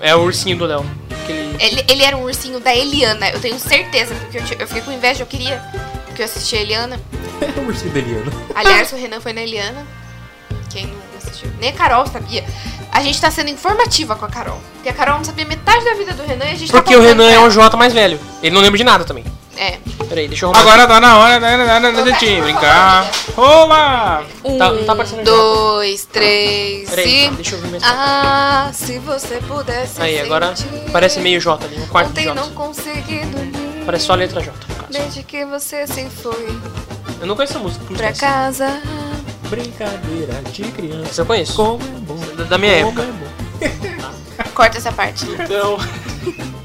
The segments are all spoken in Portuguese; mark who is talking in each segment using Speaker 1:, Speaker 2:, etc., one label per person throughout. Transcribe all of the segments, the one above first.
Speaker 1: É o ursinho do Léo.
Speaker 2: Ele, ele era um ursinho da Eliana, eu tenho certeza, porque eu, eu fiquei com inveja, eu queria. Porque eu assisti a Eliana.
Speaker 3: É o ursinho da Eliana.
Speaker 2: Aliás, o Renan foi na Eliana. Quem não assistiu? Nem a Carol sabia. A gente tá sendo informativa com a Carol. Porque a Carol não sabia metade da vida do Renan e a gente
Speaker 1: Porque
Speaker 2: tá
Speaker 1: o Renan é um. Jota mais velho. Ele não lembra de nada também.
Speaker 2: É.
Speaker 1: Peraí, deixa eu arrumar.
Speaker 4: Agora tá na hora da, gente brincar. Olá!
Speaker 2: Um,
Speaker 1: Tá- tá parecendo
Speaker 2: dois, três
Speaker 1: Peraí,
Speaker 2: e...
Speaker 1: deixa eu ver minha
Speaker 2: Ah, se você pudesse
Speaker 1: Aí, agora
Speaker 2: sentir.
Speaker 1: parece meio J ali, um quarto de
Speaker 2: Ontem
Speaker 1: J.
Speaker 2: não consegui dormir
Speaker 1: Parece só a letra J, no caso.
Speaker 2: Desde que você se foi
Speaker 1: Eu não conheço essa música. música
Speaker 2: pra
Speaker 1: é
Speaker 2: casa
Speaker 3: Brincadeira de criança.
Speaker 1: Eu conheço.
Speaker 3: Como é bom.
Speaker 1: Da, da minha
Speaker 3: como
Speaker 1: época.
Speaker 3: é bom.
Speaker 2: Corta essa parte
Speaker 1: Então...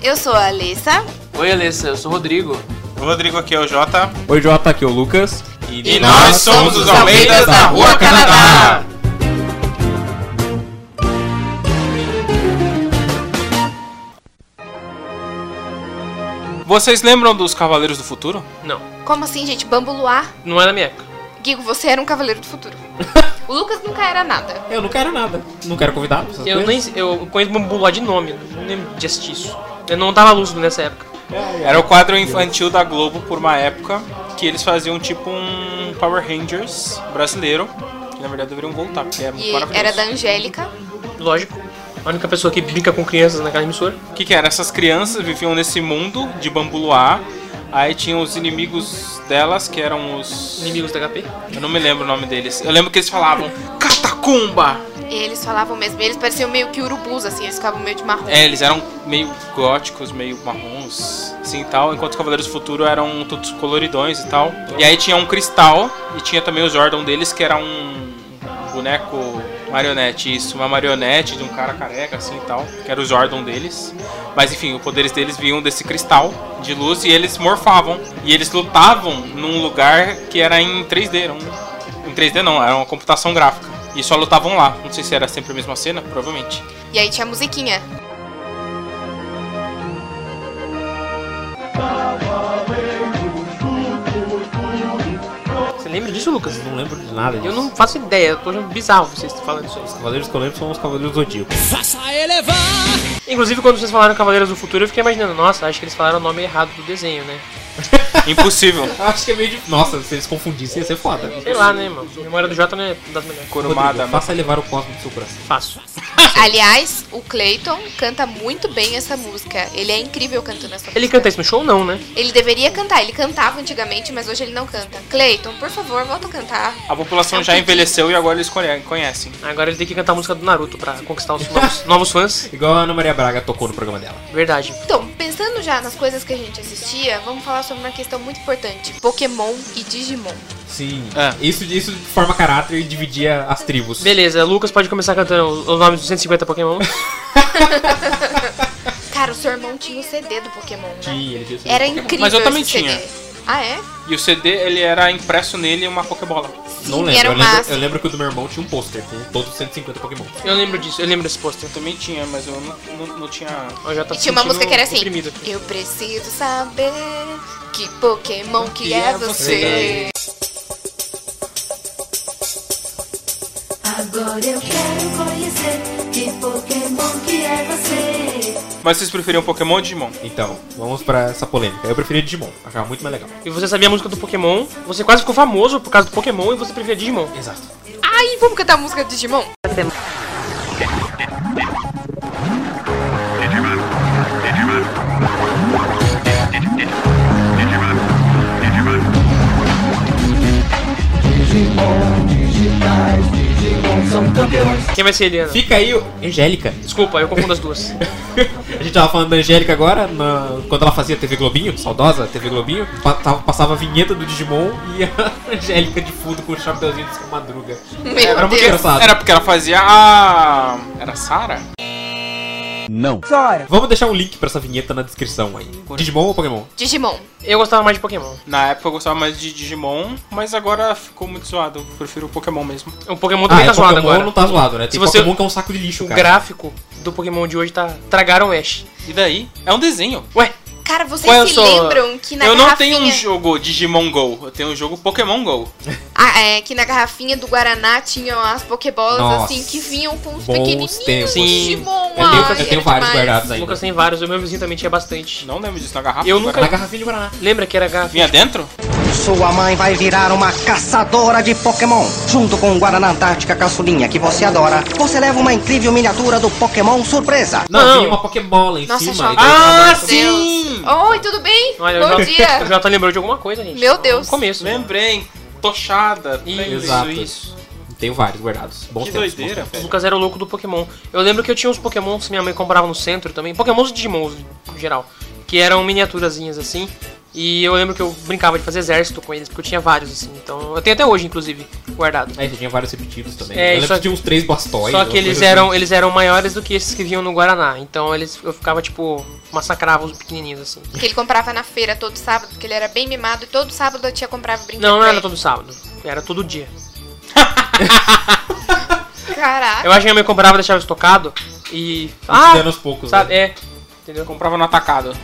Speaker 2: Eu sou a Alissa
Speaker 1: Oi, Alessa, eu sou o Rodrigo.
Speaker 4: O Rodrigo aqui é o Jota.
Speaker 3: Oi, Jota, aqui é o Lucas.
Speaker 4: E nós somos os Almeidas da Rua Canadá. Vocês lembram dos Cavaleiros do Futuro?
Speaker 1: Não,
Speaker 2: Como assim, gente? Bambu Luar?
Speaker 1: não é da minha época.
Speaker 2: Guigo, você era um cavaleiro do futuro O Lucas nunca era nada
Speaker 3: Eu não quero nada. Não quero convidado. essas
Speaker 1: Eu,
Speaker 3: coisas.
Speaker 1: nem, eu conheço Bambu lá de nome, não lembro de assistir isso. Eu não tava lúcido nessa época.
Speaker 4: Era o quadro infantil da Globo por uma época que eles faziam tipo um Power Rangers brasileiro. Que na verdade deveriam voltar, porque é muito
Speaker 2: E
Speaker 4: maravilhoso.
Speaker 2: era da Angélica
Speaker 1: Lógico. A única pessoa que brinca com crianças naquela emissora.
Speaker 4: O que, que era? Essas crianças viviam nesse mundo de bambu luar. Aí tinham os inimigos delas, que eram os.
Speaker 1: Inimigos da HP.
Speaker 4: Eu não me lembro o nome deles. Eu lembro que eles falavam Catacumba!
Speaker 2: E eles falavam mesmo Eles pareciam meio que urubus, assim Eles ficavam meio de marrom
Speaker 4: É, eles eram meio góticos, meio marrons, assim e tal. Enquanto os Cavaleiros do Futuro eram todos coloridões e tal. E aí tinha um cristal e tinha também o Zordon deles, que era um boneco marionete, isso, uma marionete de um cara careca, assim e tal, que era o Zordon deles. Mas enfim, os poderes deles vinham desse cristal de luz e eles morfavam. E eles lutavam num lugar que era em 3D, era um, em 3D não, era uma computação gráfica. E só lutavam lá. Não sei se era sempre a mesma cena, provavelmente.
Speaker 2: E aí tinha a musiquinha
Speaker 1: Você lembra disso, Lucas?
Speaker 3: Não lembro de nada disso.
Speaker 1: Eu não faço ideia, eu tô achando bizarro vocês falando isso aí.
Speaker 3: Os cavaleiros que eu lembro são os cavaleiros do Zodíaco.
Speaker 1: Inclusive, quando vocês falaram Cavaleiros do Futuro, eu fiquei imaginando, nossa, acho que eles falaram o nome errado do desenho, né?
Speaker 4: Impossível.
Speaker 3: Acho que é meio de... Nossa, se eles confundissem ia ser foda.
Speaker 1: Sei lá, né, mano? A memória do Jota não é das melhores.
Speaker 4: Kurumada,
Speaker 3: Rodrigo, faça elevar o cosmo do seu coração.
Speaker 1: Faço.
Speaker 2: Aliás, o Clayton canta muito bem essa música Ele é incrível cantando essa música
Speaker 1: Ele canta isso no show, não, né?
Speaker 2: Ele deveria cantar, ele cantava antigamente, mas hoje ele não canta. Cleiton, por favor, volta a cantar.
Speaker 4: A população já envelheceu e agora eles conhe- conhecem.
Speaker 1: Agora ele tem que cantar a música do Naruto pra conquistar os novos, novos fãs.
Speaker 3: Igual a Ana Maria Braga tocou no programa dela.
Speaker 1: Verdade.
Speaker 2: Então, pensando já nas coisas que a gente assistia, vamos falar sobre uma questão muito importante: Pokémon e Digimon.
Speaker 3: Sim.
Speaker 4: É.
Speaker 3: Isso, isso forma caráter e dividia as tribos.
Speaker 1: Beleza, Lucas pode começar cantando os nomes dos 150 Pokémon.
Speaker 2: Cara, o seu irmão tinha o CD do Pokémon, né?
Speaker 3: Tinha, ele tinha esse
Speaker 2: Era
Speaker 3: Pokémon.
Speaker 2: incrível.
Speaker 4: Mas eu também
Speaker 2: esse CD.
Speaker 4: tinha.
Speaker 2: Ah, é?
Speaker 4: E o CD, ele era impresso nele uma Pokébola.
Speaker 3: Não lembro.
Speaker 2: era
Speaker 3: Eu
Speaker 2: o
Speaker 3: lembro,
Speaker 2: máximo.
Speaker 3: eu lembro que o do meu irmão tinha um pôster com todos os 150 Pokémon.
Speaker 1: Eu lembro disso, eu lembro desse pôster.
Speaker 4: Eu também tinha, mas eu não, não, não tinha...
Speaker 1: Eu já tá
Speaker 2: E tinha uma
Speaker 1: sentindo
Speaker 2: música que era assim:
Speaker 1: oprimido.
Speaker 2: Eu preciso saber que Pokémon que é você.
Speaker 5: Agora eu quero conhecer que Pokémon que é você.
Speaker 4: Mas vocês preferiam Pokémon ou Digimon?
Speaker 3: Então, vamos pra essa polêmica. Eu preferia Digimon, achava muito mais legal.
Speaker 1: E você sabia a música do Pokémon, você quase ficou famoso por causa do Pokémon e você preferia Digimon.
Speaker 3: Exato.
Speaker 2: Ai, vamos cantar a música do Digimon?
Speaker 1: Quem vai ser Eliana?
Speaker 3: Fica aí, o- Angélica.
Speaker 1: Desculpa, eu confundo as duas.
Speaker 3: A gente tava falando da Angélica agora, na- quando ela fazia TV Globinho, saudosa TV Globinho, passava a vinheta do Digimon e a Angélica de fundo com o chapeuzinho de madruga.
Speaker 2: Meu
Speaker 3: Era muito
Speaker 2: Deus.
Speaker 3: engraçado.
Speaker 4: Era porque ela fazia a... Era Sara?
Speaker 3: Vamos deixar um link pra essa vinheta na descrição aí. Digimon ou Pokémon?
Speaker 2: Digimon.
Speaker 1: Eu gostava mais de Pokémon.
Speaker 4: Na época eu gostava mais de Digimon, mas agora ficou muito zoado. Eu prefiro o Pokémon mesmo.
Speaker 1: O Pokémon também
Speaker 3: Ah,
Speaker 1: tá
Speaker 3: é,
Speaker 1: zoado
Speaker 3: Pokémon
Speaker 1: agora.
Speaker 3: não tá zoado, né? Tem
Speaker 1: Se você-
Speaker 3: Pokémon que é um saco de lixo,
Speaker 1: O
Speaker 3: cara.
Speaker 1: gráfico do Pokémon de hoje tá. Tragaram o Ash.
Speaker 4: E daí? É um desenho.
Speaker 1: Ué,
Speaker 2: Cara, vocês
Speaker 4: Qual eu
Speaker 2: se
Speaker 4: sou?
Speaker 2: lembram que na
Speaker 4: eu não
Speaker 2: garrafinha...
Speaker 4: tenho um jogo Digimon Go, eu tenho um jogo Pokémon Go.
Speaker 2: Ah, é, que na garrafinha do Guaraná tinham as Pokébolas,
Speaker 3: Nossa.
Speaker 2: assim, que vinham com os pequenininhos
Speaker 3: tempos.
Speaker 1: Sim.
Speaker 2: Digimon.
Speaker 3: Eu tenho, eu tenho vários guardados ainda.
Speaker 1: Lucas tem vários, o meu vizinho também tinha bastante.
Speaker 4: Não lembro disso na garrafa.
Speaker 1: Eu nunca-
Speaker 3: Na garrafinha de Guaraná.
Speaker 1: Lembra que era garrafinha?
Speaker 4: Vinha dentro?
Speaker 6: Sua mãe vai virar uma caçadora de Pokémon. Junto com o Guaraná Antártica Caçulinha que você adora, você leva uma incrível miniatura do Pokémon surpresa.
Speaker 3: Não,
Speaker 1: Não.
Speaker 3: vinha uma Pokébola em
Speaker 2: Nossa,
Speaker 3: cima.
Speaker 4: Ah, sim!
Speaker 2: Oi, tudo bem?
Speaker 1: Olha,
Speaker 2: Bom
Speaker 1: eu já,
Speaker 2: dia.
Speaker 1: eu já tô lembrando de alguma coisa, gente.
Speaker 2: Meu Deus.
Speaker 1: No começo.
Speaker 4: Lembrei. Tochada.
Speaker 1: Isso, isso.
Speaker 3: Tenho vários guardados. Bons
Speaker 4: Que
Speaker 3: tempos,
Speaker 4: doideira,
Speaker 3: bons tempos.
Speaker 1: O Lucas era o louco do Pokémon. Eu lembro que eu tinha uns Pokémons que minha mãe comprava no centro também. Pokémons e Digimons, no geral. Que eram miniaturazinhas assim. E eu lembro que eu brincava de fazer exército com eles, porque eu tinha vários, assim. Então, eu tenho até hoje, inclusive, guardado.
Speaker 3: Aí você tinha vários repetidos também.
Speaker 1: É,
Speaker 3: eu lembro
Speaker 1: só-
Speaker 3: que tinha uns três Blastoise.
Speaker 1: Só que eles eram,
Speaker 3: assim.
Speaker 1: eles eram maiores do que esses que vinham no Guaraná. Então eles, eu ficava, tipo, massacrava os pequenininhos, assim.
Speaker 2: Que ele comprava na feira todo sábado, porque ele era bem mimado e todo sábado a tia comprava brinquedo.
Speaker 1: Não, não era todo sábado. Era todo dia.
Speaker 2: Caraca.
Speaker 1: Eu acho que minha mãe comprava e deixava estocado. E.
Speaker 3: Ah,
Speaker 1: Ah!
Speaker 3: aos poucos,
Speaker 1: Sabe?
Speaker 3: né?
Speaker 1: É. Entendeu?
Speaker 4: Comprava no atacado.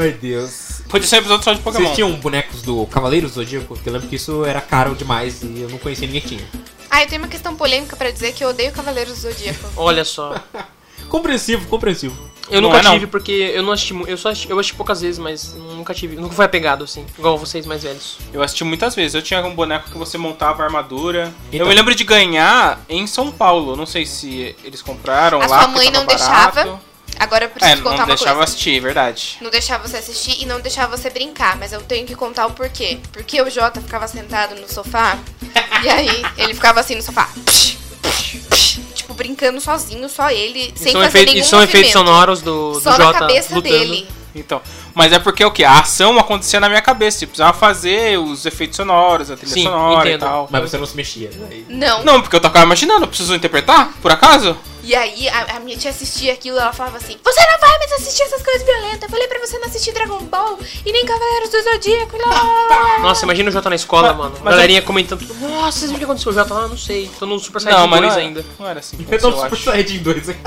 Speaker 3: Ai, Deus.
Speaker 4: Podia ser um episódio só de Pokémon.
Speaker 3: Vocês tinham bonecos do Cavaleiros do Zodíaco? Porque eu lembro que isso era caro demais e eu não conhecia ninguém que tinha.
Speaker 2: Ah, eu tenho uma questão polêmica pra dizer que eu odeio Cavaleiros do Zodíaco.
Speaker 1: Olha só.
Speaker 3: Compreensível, compreensível.
Speaker 1: Eu
Speaker 4: Não
Speaker 1: nunca
Speaker 4: é, não.
Speaker 1: tive, porque eu não assisti. Eu só assisti, eu assisti poucas vezes, mas nunca tive. Nunca foi apegado, assim. Igual vocês mais velhos.
Speaker 4: Eu assisti muitas vezes. Eu tinha um boneco que você montava a armadura.
Speaker 3: Então.
Speaker 4: Eu me lembro de ganhar em São Paulo. Não sei se eles compraram
Speaker 2: A
Speaker 4: lá.
Speaker 2: sua
Speaker 4: porque
Speaker 2: mãe não
Speaker 4: barato.
Speaker 2: deixava. Agora eu preciso
Speaker 4: É,
Speaker 2: contar
Speaker 4: não
Speaker 2: uma
Speaker 4: deixava
Speaker 2: coisa.
Speaker 4: assistir, é verdade.
Speaker 2: Não deixava você assistir e não deixava você brincar, mas eu tenho que contar o porquê. Porque o Jota ficava sentado no sofá e aí ele ficava assim no sofá. Tipo, brincando sozinho, só ele, sem
Speaker 1: são,
Speaker 2: fazer
Speaker 1: efeitos,
Speaker 2: nenhum
Speaker 1: e são efeitos
Speaker 2: movimento.
Speaker 1: sonoros do, do
Speaker 2: Só na
Speaker 1: Jota
Speaker 2: cabeça
Speaker 1: lutando.
Speaker 2: dele.
Speaker 4: Então, mas é porque o que? A ação acontecia na minha cabeça. Eu precisava fazer os efeitos sonoros, a trilha
Speaker 1: Sim,
Speaker 4: sonora
Speaker 1: entendo.
Speaker 4: e tal.
Speaker 3: Mas você não se mexia. Né?
Speaker 2: Não.
Speaker 4: Não, porque eu tava imaginando, eu preciso interpretar, por acaso?
Speaker 2: E aí a, a minha tia assistia aquilo ela falava assim: Você não vai mais assistir essas coisas violentas. Eu falei pra você não assistir Dragon Ball e nem Cavaleiros do Zodíaco. lá, lá, lá, lá."
Speaker 1: Nossa, imagina o Jota na escola,
Speaker 4: Mas-
Speaker 1: mano.
Speaker 4: mas
Speaker 1: Galerinha comentando tudo. Nossa, vocês viram o que aconteceu? O Jota lá? Não sei. Tô no Super Saiyajin
Speaker 4: mas
Speaker 1: 2
Speaker 4: não,
Speaker 1: ainda.
Speaker 4: Não era assim.
Speaker 3: Eu tô
Speaker 4: eu
Speaker 3: Super. Saiyajin 2.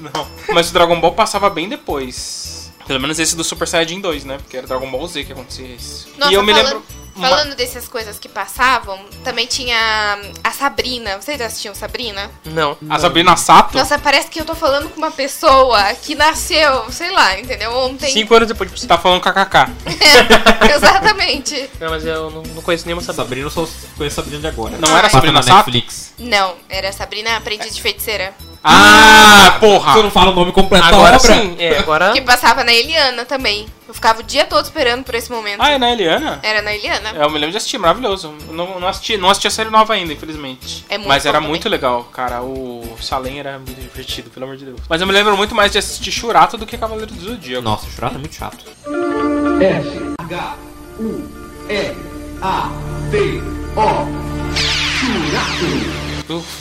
Speaker 4: Não. Mas o Dragon Ball passava bem depois. Pelo menos esse do Super Saiyajin 2, né? Porque era Dragon Ball Z que acontecia isso.
Speaker 2: Nossa,
Speaker 4: e eu me
Speaker 2: falando,
Speaker 4: lembro. uma-
Speaker 2: falando dessas coisas que passavam, também tinha a Sabrina. Vocês assistiam Sabrina?
Speaker 1: Não.
Speaker 4: A Sabrina Sato.
Speaker 2: Nossa, parece que eu tô falando com uma pessoa que nasceu, sei lá, entendeu? Ontem.
Speaker 1: Cinco anos depois de
Speaker 4: Você
Speaker 1: você.
Speaker 4: tá falando KKK.
Speaker 2: Exatamente.
Speaker 1: Não, mas eu não, não conheço nenhuma Sabrina.
Speaker 3: Sabrina eu só conheço Sabrina de agora.
Speaker 4: Não era
Speaker 3: Passa
Speaker 4: Sabrina
Speaker 3: na
Speaker 4: Sato?
Speaker 3: Netflix.
Speaker 2: Não, era Sabrina Aprendiz de Feiticeira.
Speaker 4: Ah, porra!
Speaker 3: Você não fala o nome completo
Speaker 1: Agora
Speaker 3: da obra?
Speaker 1: sim, é, agora.
Speaker 2: Que passava na Eliana também. Eu ficava o dia todo esperando por esse momento.
Speaker 4: Ah, é na Eliana?
Speaker 2: Era na Eliana.
Speaker 4: Eu me lembro de assistir, maravilhoso. Eu Não, não, assisti, não assisti a série nova ainda, infelizmente.
Speaker 2: É muito
Speaker 4: Mas era
Speaker 2: bom
Speaker 4: muito
Speaker 2: também.
Speaker 4: legal, cara. O Salem era muito divertido, pelo amor de Deus. Mas eu me lembro muito mais de assistir Churato do que Cavaleiro do Zodíaco.
Speaker 3: Nossa, o Churato é muito chato.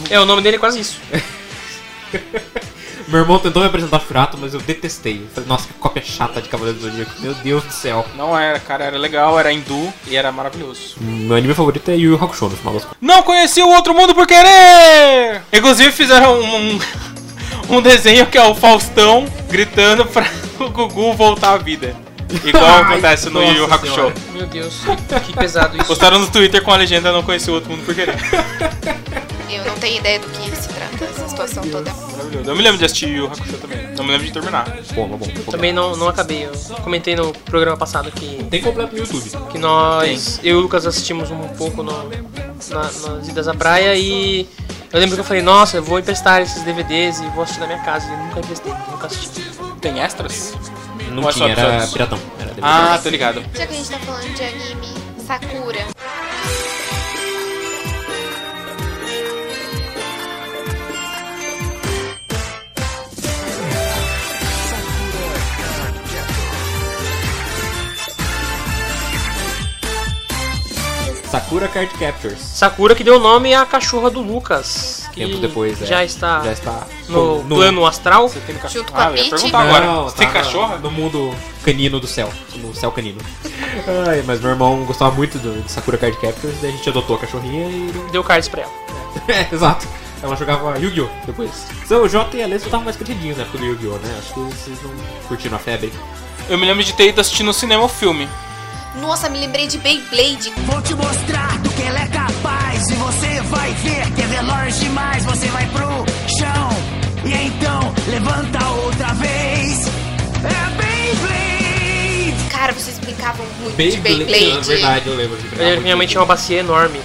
Speaker 1: É, o nome dele é quase isso.
Speaker 3: Meu irmão tentou me apresentar o Churato, mas eu detestei. Eu falei, nossa, que cópia chata de Cavaleiro do Zodíaco. Meu Deus do céu.
Speaker 4: Não era, cara, era legal, era hindu e era maravilhoso.
Speaker 3: Meu anime favorito é Yu Yu Hakusho, no final das contas.
Speaker 4: Não conheci o outro mundo por querer! Inclusive fizeram um, um desenho que é o Faustão gritando pra o Gugu voltar à vida. Igual
Speaker 3: Ai,
Speaker 4: acontece no Yu Yu Hakusho.
Speaker 3: senhora.
Speaker 1: Meu Deus, que pesado isso.
Speaker 4: Postaram no Twitter com a legenda Não conheci o outro mundo por querer.
Speaker 2: Eu não tenho ideia do que se trata essa situação toda.
Speaker 4: Maravilhoso. Eu me lembro de assistir Yu Hakusho também. Não me lembro de terminar.
Speaker 3: Bom, bom, bom.
Speaker 1: Também não, não acabei. Eu comentei no programa passado que,
Speaker 3: Tem completo no YouTube.
Speaker 1: que nós, eu e o Lucas assistimos um pouco no, na, nas idas à praia e eu lembro que eu falei, nossa, eu vou emprestar esses DVDs e vou assistir na minha casa. E eu nunca emprestei, nunca assisti.
Speaker 4: Tem extras?
Speaker 3: Não
Speaker 4: Ou é só
Speaker 3: tinha, era piratão. Era.
Speaker 4: Ah, tô ligado.
Speaker 2: Já que a gente tá falando de anime, Sakura.
Speaker 3: Sakura Card Captors.
Speaker 1: Sakura que deu nome à cachorra do Lucas. Que
Speaker 3: Tempo depois, é.
Speaker 1: já está
Speaker 3: Já está
Speaker 1: no,
Speaker 3: no-
Speaker 1: plano astral.
Speaker 4: Você tem cachorro?
Speaker 2: Junto
Speaker 4: ah, eu ia perguntar agora.
Speaker 3: Não,
Speaker 4: Você tem
Speaker 3: tá
Speaker 4: cachorra?
Speaker 3: No mundo canino do céu. No céu canino. Ai, mas meu irmão gostava muito do, de Sakura Card Captors, daí a gente adotou a cachorrinha e.
Speaker 1: Deu cards pra ela.
Speaker 3: é, exato. Ela jogava Yu-Gi-Oh! depois. Então, o Jota e a Alessio estavam mais crescidinhos na época do Yu-Gi-Oh! né? Acho que vocês não curtiram a febre.
Speaker 4: Eu me lembro de ter ido assistir no cinema o filme.
Speaker 2: Nossa, me lembrei de Beyblade.
Speaker 7: Vou te mostrar do que ela é capaz. E você vai ver que é veloz demais. Você vai pro chão. E então levanta outra vez. É Beyblade.
Speaker 2: Cara, vocês brincavam muito de
Speaker 3: Beyblade.
Speaker 2: Beyblade.
Speaker 3: É verdade, eu lembro de
Speaker 1: Eu minha mãe tinha uma bacia enorme.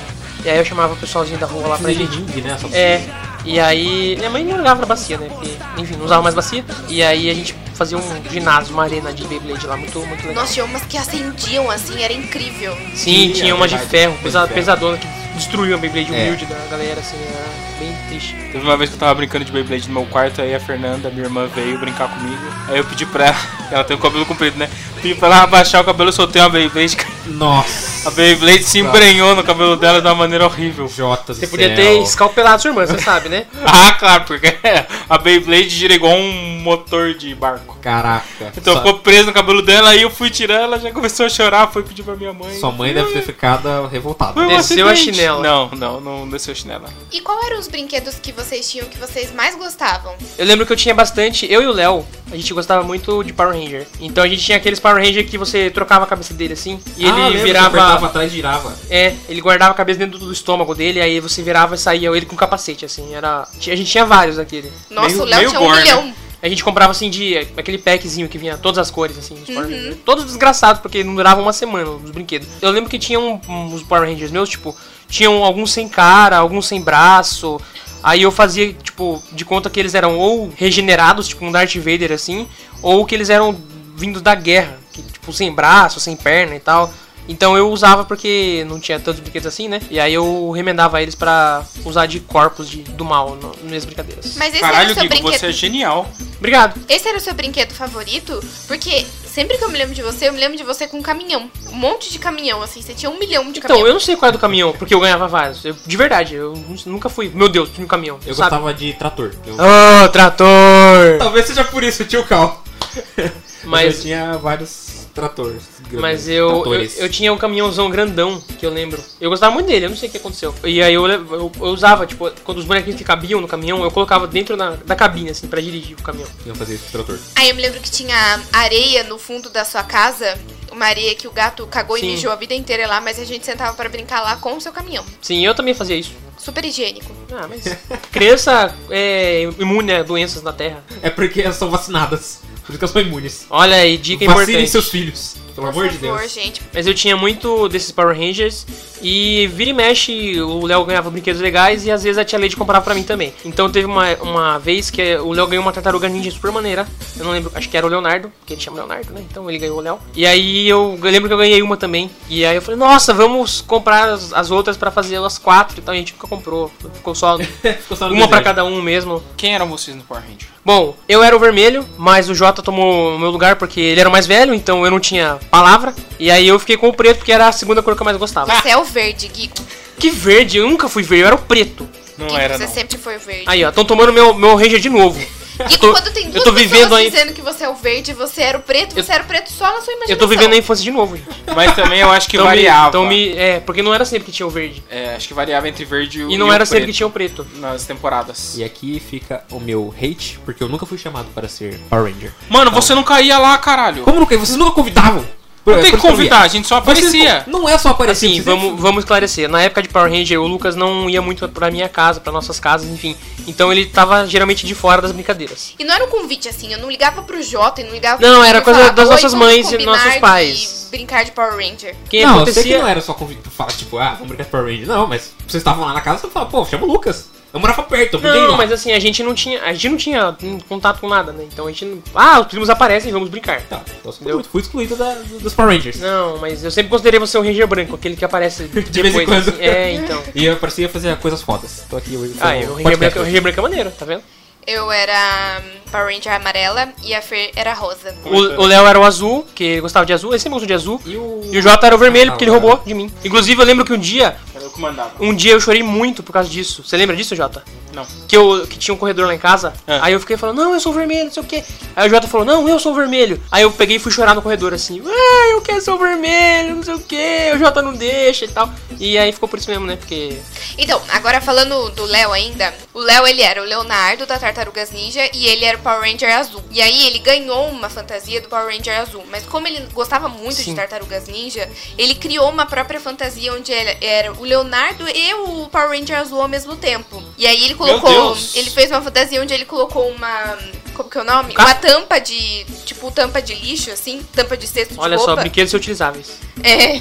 Speaker 1: E aí eu chamava o pessoalzinho da rua lá pra gente.
Speaker 3: né?
Speaker 1: É, e aí. Minha mãe não ligava pra bacia, né? Porque, enfim, não usava mais bacia. E aí a gente fazia um ginásio, uma arena de Beyblade lá, muito, muito legal.
Speaker 2: Nossa, tinha umas que acendiam assim, era incrível.
Speaker 1: Sim,
Speaker 3: Sim,
Speaker 1: tinha
Speaker 3: é
Speaker 1: uma de ferro, pesa- pesadona, que destruiu a Beyblade
Speaker 3: É.
Speaker 1: humilde da galera, assim, era bem triste.
Speaker 4: Teve uma vez que eu tava brincando de Beyblade no meu quarto, aí a Fernanda, minha irmã, veio brincar comigo. Aí eu pedi pra ela, ela tem o cabelo comprido, né? Pedi pra ela abaixar o cabelo, eu soltei uma Beyblade.
Speaker 3: Nossa.
Speaker 4: A Beyblade se embrenhou no cabelo dela de uma maneira horrível.
Speaker 3: Jota
Speaker 1: Você podia
Speaker 3: céu.
Speaker 1: ter escalpelado sua irmã, você sabe, né?
Speaker 4: Ah, claro, porque a Beyblade gira igual um motor de barco.
Speaker 3: Caraca.
Speaker 4: Então
Speaker 3: Sua-
Speaker 4: ficou preso no cabelo dela, aí eu fui tirar, ela já começou a chorar, foi pedir pra minha mãe.
Speaker 3: Sua mãe deve ter ficado revoltada.
Speaker 1: Desceu a chinela.
Speaker 4: Não, não, não desceu a chinela.
Speaker 2: E qual eram os brinquedos que vocês tinham que vocês mais gostavam?
Speaker 1: Eu lembro que eu tinha bastante, eu e o Léo, a gente gostava muito de Power Ranger. Então a gente tinha aqueles Power Ranger que você trocava a cabeça dele assim, e
Speaker 3: Ah,
Speaker 1: ele
Speaker 3: lembro,
Speaker 1: virava.
Speaker 3: apertava atrás e girava.
Speaker 1: É, ele guardava a cabeça dentro do estômago dele, aí você virava e saía ele com capacete, assim, era. A gente tinha vários daquele.
Speaker 2: Nossa,
Speaker 4: Meio-
Speaker 2: o Léo tinha um
Speaker 4: gore, né?
Speaker 2: milhão.
Speaker 1: A gente comprava assim de aquele packzinho que vinha todas as cores, assim, dos
Speaker 2: Uhum.
Speaker 1: Power Rangers. Todos desgraçados, porque não duravam uma semana os brinquedos. Eu lembro que tinha um, uns Power Rangers meus, tipo, tinham alguns sem cara, alguns sem braço. Aí eu fazia, tipo, de conta que eles eram ou regenerados, tipo um Darth Vader assim, ou que eles eram vindos da guerra, que, tipo, sem braço, sem perna e tal. Então eu usava porque não tinha tantos brinquedos assim, né? E aí eu remendava eles pra usar de corpos de, do mal no- nas minhas brincadeiras.
Speaker 2: Mas esse
Speaker 4: Caralho,
Speaker 2: era o seu
Speaker 4: Guigo,
Speaker 2: brinquedo.
Speaker 4: você é genial.
Speaker 1: Obrigado.
Speaker 2: Esse era o seu brinquedo favorito? Porque sempre que eu me lembro de você, eu me lembro de você com um caminhão. Um monte de caminhão, assim. Você tinha um milhão de
Speaker 1: Então,
Speaker 2: caminhão.
Speaker 1: eu não sei qual é do caminhão, porque eu ganhava vários. Eu- de verdade, eu nu- nunca fui. Meu Deus, tinha um caminhão.
Speaker 3: Eu
Speaker 1: sabe?
Speaker 3: gostava de trator. Eu-
Speaker 1: Oh, trator!
Speaker 3: Talvez seja por isso, tio Cal.
Speaker 1: Mas-
Speaker 3: eu tinha vários tratores. grandes
Speaker 1: Mas eu, eu, eu tinha um caminhãozão grandão, que eu lembro. Eu gostava muito dele, eu não sei o que aconteceu. E aí eu, eu, eu usava, tipo, quando os bonequinhos que cabiam no caminhão, eu colocava dentro da, da cabine, assim, pra dirigir o caminhão.
Speaker 3: Eu fazia esse trator.
Speaker 2: Aí eu me lembro que tinha areia no fundo da sua casa. Uma areia que o gato cagou
Speaker 1: Sim.
Speaker 2: e mijou a vida inteira lá, mas a gente sentava pra brincar lá com o seu caminhão.
Speaker 1: Sim, eu também fazia isso.
Speaker 2: Super higiênico.
Speaker 1: Ah, mas. criança é imune a doenças na Terra.
Speaker 3: É porque elas são vacinadas. Por isso que elas são imunes.
Speaker 1: Olha aí, dica
Speaker 3: Vacinem
Speaker 1: importante.
Speaker 3: seus filhos. Pelo
Speaker 2: Por
Speaker 3: amor de
Speaker 2: favor,
Speaker 3: Deus.
Speaker 2: gente.
Speaker 1: Mas eu tinha muito desses Power Rangers e vira e mexe o Léo ganhava brinquedos legais e às vezes a tia Lady comprava pra mim também. Então teve uma, uma vez que o Léo ganhou uma tartaruga ninja super maneira. Eu não lembro, acho que era o Leonardo, que ele chama Leonardo, né? Então ele ganhou o Léo. E aí eu, eu lembro que eu ganhei uma também. E aí eu falei, nossa, vamos comprar as, as outras pra fazer as quatro. Então a gente nunca comprou. Ficou só
Speaker 3: Ficou só
Speaker 1: uma pra
Speaker 3: desejo.
Speaker 1: cada um mesmo.
Speaker 4: Quem eram vocês no Power Ranger?
Speaker 1: Bom, eu era o vermelho, mas o Jota tomou o meu lugar porque ele era o mais velho, então eu não tinha palavra. E aí eu fiquei com o preto porque era a segunda cor que eu mais gostava.
Speaker 2: Você é o verde, Guigo.
Speaker 1: Que verde, eu nunca fui verde, eu era o preto.
Speaker 4: Não
Speaker 2: Guigo,
Speaker 4: era,
Speaker 2: você
Speaker 4: não.
Speaker 2: sempre foi verde.
Speaker 1: Aí, ó, estão tomando meu, meu Ranger de novo. Eu tô-
Speaker 2: quando tem
Speaker 1: eu
Speaker 2: duas
Speaker 1: tô
Speaker 2: pessoas
Speaker 1: vivendo aí-
Speaker 2: dizendo que você é o verde e você era o preto, você era o preto só na sua imaginação.
Speaker 1: Eu tô vivendo a infância de novo, gente.
Speaker 4: Mas também eu acho que
Speaker 1: Então me-
Speaker 4: variava.
Speaker 1: então me, é, porque não era sempre que tinha o verde.
Speaker 4: É, acho que variava entre verde e o
Speaker 1: E não
Speaker 4: o
Speaker 1: era sempre
Speaker 4: preto
Speaker 1: que tinha o preto.
Speaker 4: nas temporadas.
Speaker 3: E aqui fica o meu hate, porque eu nunca fui chamado para ser Power Ranger.
Speaker 4: Mano, você não caía lá, caralho.
Speaker 3: Como nunca? Vocês nunca convidavam?
Speaker 4: Não
Speaker 3: É,
Speaker 4: tem que
Speaker 3: eu
Speaker 4: convidar, a gente só
Speaker 3: Vocês
Speaker 4: aparecia.
Speaker 3: não, não é só aparecer.
Speaker 1: Assim,
Speaker 3: vocês
Speaker 1: vamos, vamos esclarecer. Na época de Power Ranger, o Lucas não ia muito pra minha casa, pra nossas casas, enfim. Então ele tava geralmente de fora das brincadeiras.
Speaker 2: E não era um convite assim, eu não ligava pro Jota e não ligava
Speaker 1: Não,
Speaker 2: pro
Speaker 1: era coisa
Speaker 2: falava,
Speaker 1: das
Speaker 2: "Oi,
Speaker 1: nossas mães e nossos
Speaker 2: de
Speaker 1: pais.
Speaker 2: Brincar de Power Ranger.
Speaker 1: Quem
Speaker 3: não, eu
Speaker 1: acontecia...
Speaker 3: sei que não era só convite pra falar, tipo, ah, vamos brincar de Power Ranger. Não, mas vocês estavam lá na casa, você falava, pô, chama o Lucas. Eu morava perto, eu
Speaker 1: Não, mas assim, a gente não tinha. A gente não tinha contato com nada, né? Então a gente não. Ah, os primos aparecem, vamos brincar.
Speaker 3: Tá, então eu fui, excluído da- dos Power Rangers.
Speaker 1: Não, mas eu sempre considerei você o Ranger branco, aquele que aparece
Speaker 3: De
Speaker 1: depois.
Speaker 3: vez em quando.
Speaker 1: assim. É, então.
Speaker 3: E eu parecia fazer coisas fodas. Tô aqui hoje.
Speaker 1: Ah, e o Ranger branco, o Ranger branco é maneiro, tá vendo?
Speaker 2: Eu era hum, Power Ranger amarela e a Fer era rosa.
Speaker 1: O o Léo era o azul, que gostava de azul, ele sempre gostou de azul.
Speaker 3: E o.
Speaker 1: E o Jota era o vermelho, porque ele
Speaker 3: Ah,
Speaker 1: roubou de mim. Inclusive, eu lembro que um dia,
Speaker 4: Era eu que mandava.
Speaker 1: um dia eu chorei muito por causa disso. Você lembra disso, Jota?
Speaker 4: Não.
Speaker 1: Que, eu, que tinha um corredor lá em casa.
Speaker 4: É.
Speaker 1: Aí eu fiquei falando, não, eu sou vermelho, não sei o quê. Aí o Jota falou, não, eu sou vermelho. Aí eu peguei e fui chorar no corredor assim, ah, eu quero ser o vermelho, não sei o quê, o Jota não deixa e tal. E aí ficou por isso mesmo, né? Porque.
Speaker 2: Então, agora falando do Léo ainda, o Léo ele era o Leonardo da Tartarugas Ninja e ele era o Power Ranger azul. E aí ele ganhou uma fantasia do Power Ranger azul, mas como ele gostava muito
Speaker 1: Sim.
Speaker 2: de Tartarugas Ninja, ele criou uma própria fantasia onde ele era o Leonardo e o Power Ranger azul ao mesmo tempo. E aí ele colocou,
Speaker 4: Deus!
Speaker 2: ele fez uma fantasia onde ele colocou uma como que é o nome?
Speaker 1: Ca-
Speaker 2: Uma tampa de, tipo, tampa de lixo assim, tampa de cesto de
Speaker 1: Olha
Speaker 2: roupa.
Speaker 1: só, brinquedos reutilizáveis.
Speaker 2: É.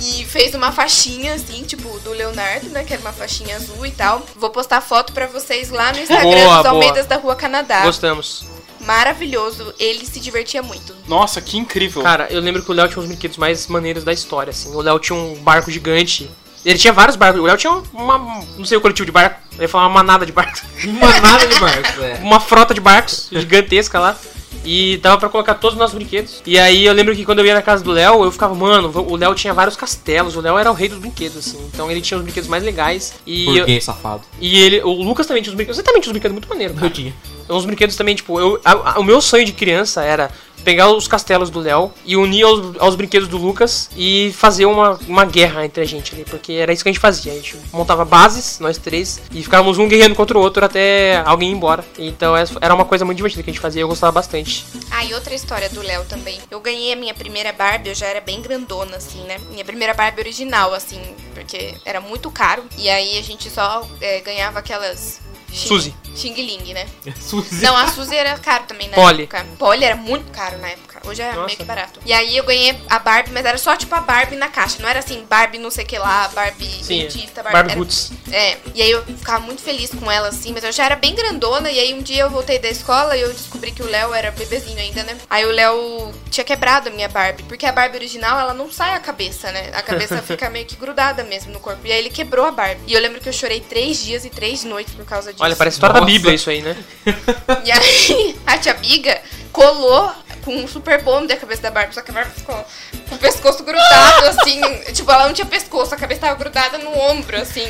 Speaker 2: E fez uma faixinha, assim, tipo, do Leonardo, né? Que era uma faixinha azul e tal. Vou postar foto pra vocês lá no Instagram
Speaker 1: Boa,
Speaker 2: dos
Speaker 1: boa.
Speaker 2: Almeidas da Rua Canadá.
Speaker 1: Gostamos.
Speaker 2: Maravilhoso. Ele se divertia muito.
Speaker 4: Nossa, que incrível.
Speaker 1: Cara, eu lembro que o Léo tinha uns brinquedos mais maneiros da história, assim. O Léo tinha um barco gigante. Ele tinha vários barcos. O Léo tinha uma. Não sei o coletivo de barco. Eu ia falar uma manada de barcos.
Speaker 3: Uma nada de barcos, é.
Speaker 1: uma frota de barcos gigantesca lá. E dava pra colocar todos os nossos brinquedos. E aí eu lembro que quando eu ia na casa do Léo, eu ficava, mano, o Léo tinha vários castelos. O Léo era o rei dos brinquedos, assim. Então ele tinha os brinquedos mais legais. E, eu-
Speaker 3: Burguês safado.
Speaker 1: e ele. O Lucas também tinha os brinquedos. Você também tinha os brinquedos muito maneiros,
Speaker 3: Eu
Speaker 1: cara.
Speaker 3: tinha.
Speaker 1: Uns brinquedos também, tipo, eu, a- a- o meu sonho de criança era pegar os castelos do Léo e unir aos, aos brinquedos do Lucas e fazer uma, uma guerra entre a gente ali, porque era isso que a gente fazia. A gente montava bases, nós três, e ficávamos um guerreando contra o outro até alguém ir embora. Então era uma coisa muito divertida que a gente fazia e eu gostava bastante.
Speaker 2: Ah, e outra história do Léo também. Eu ganhei a minha primeira Barbie, eu já era bem grandona, assim, né? Minha primeira Barbie original, assim, porque era muito caro. E aí a gente só é, ganhava aquelas. Xing-
Speaker 1: Suzy.
Speaker 2: Xing Ling, né?
Speaker 3: Suzy.
Speaker 2: Não, a Suzy era caro também na
Speaker 1: Polly.
Speaker 2: época. Polly era muito caro na época. Hoje é
Speaker 1: Nossa.
Speaker 2: meio que barato. E aí eu ganhei a Barbie, mas era só tipo a Barbie na caixa. Não era assim, Barbie não sei o que lá, Barbie
Speaker 1: Sim,
Speaker 2: dentista,
Speaker 1: Barbie
Speaker 2: era-
Speaker 1: Roots.
Speaker 2: É, e aí eu ficava muito feliz com ela, assim, mas eu já era bem grandona, e aí um dia eu voltei da escola e eu descobri que o Léo era bebezinho ainda, né? Aí o Léo tinha quebrado a minha Barbie, porque a Barbie original, ela não sai a cabeça, né? A cabeça fica meio que grudada mesmo no corpo. E aí ele quebrou a Barbie. E eu lembro que eu chorei três dias e três noites por causa disso.
Speaker 1: Olha, parece história da. Bíblia isso aí, né?
Speaker 2: E aí a tia Biga colou com um super bonder a cabeça da Barbie, só que a Barbie ficou com o pescoço grudado, assim. tipo, ela não tinha pescoço, a cabeça tava grudada no ombro, assim.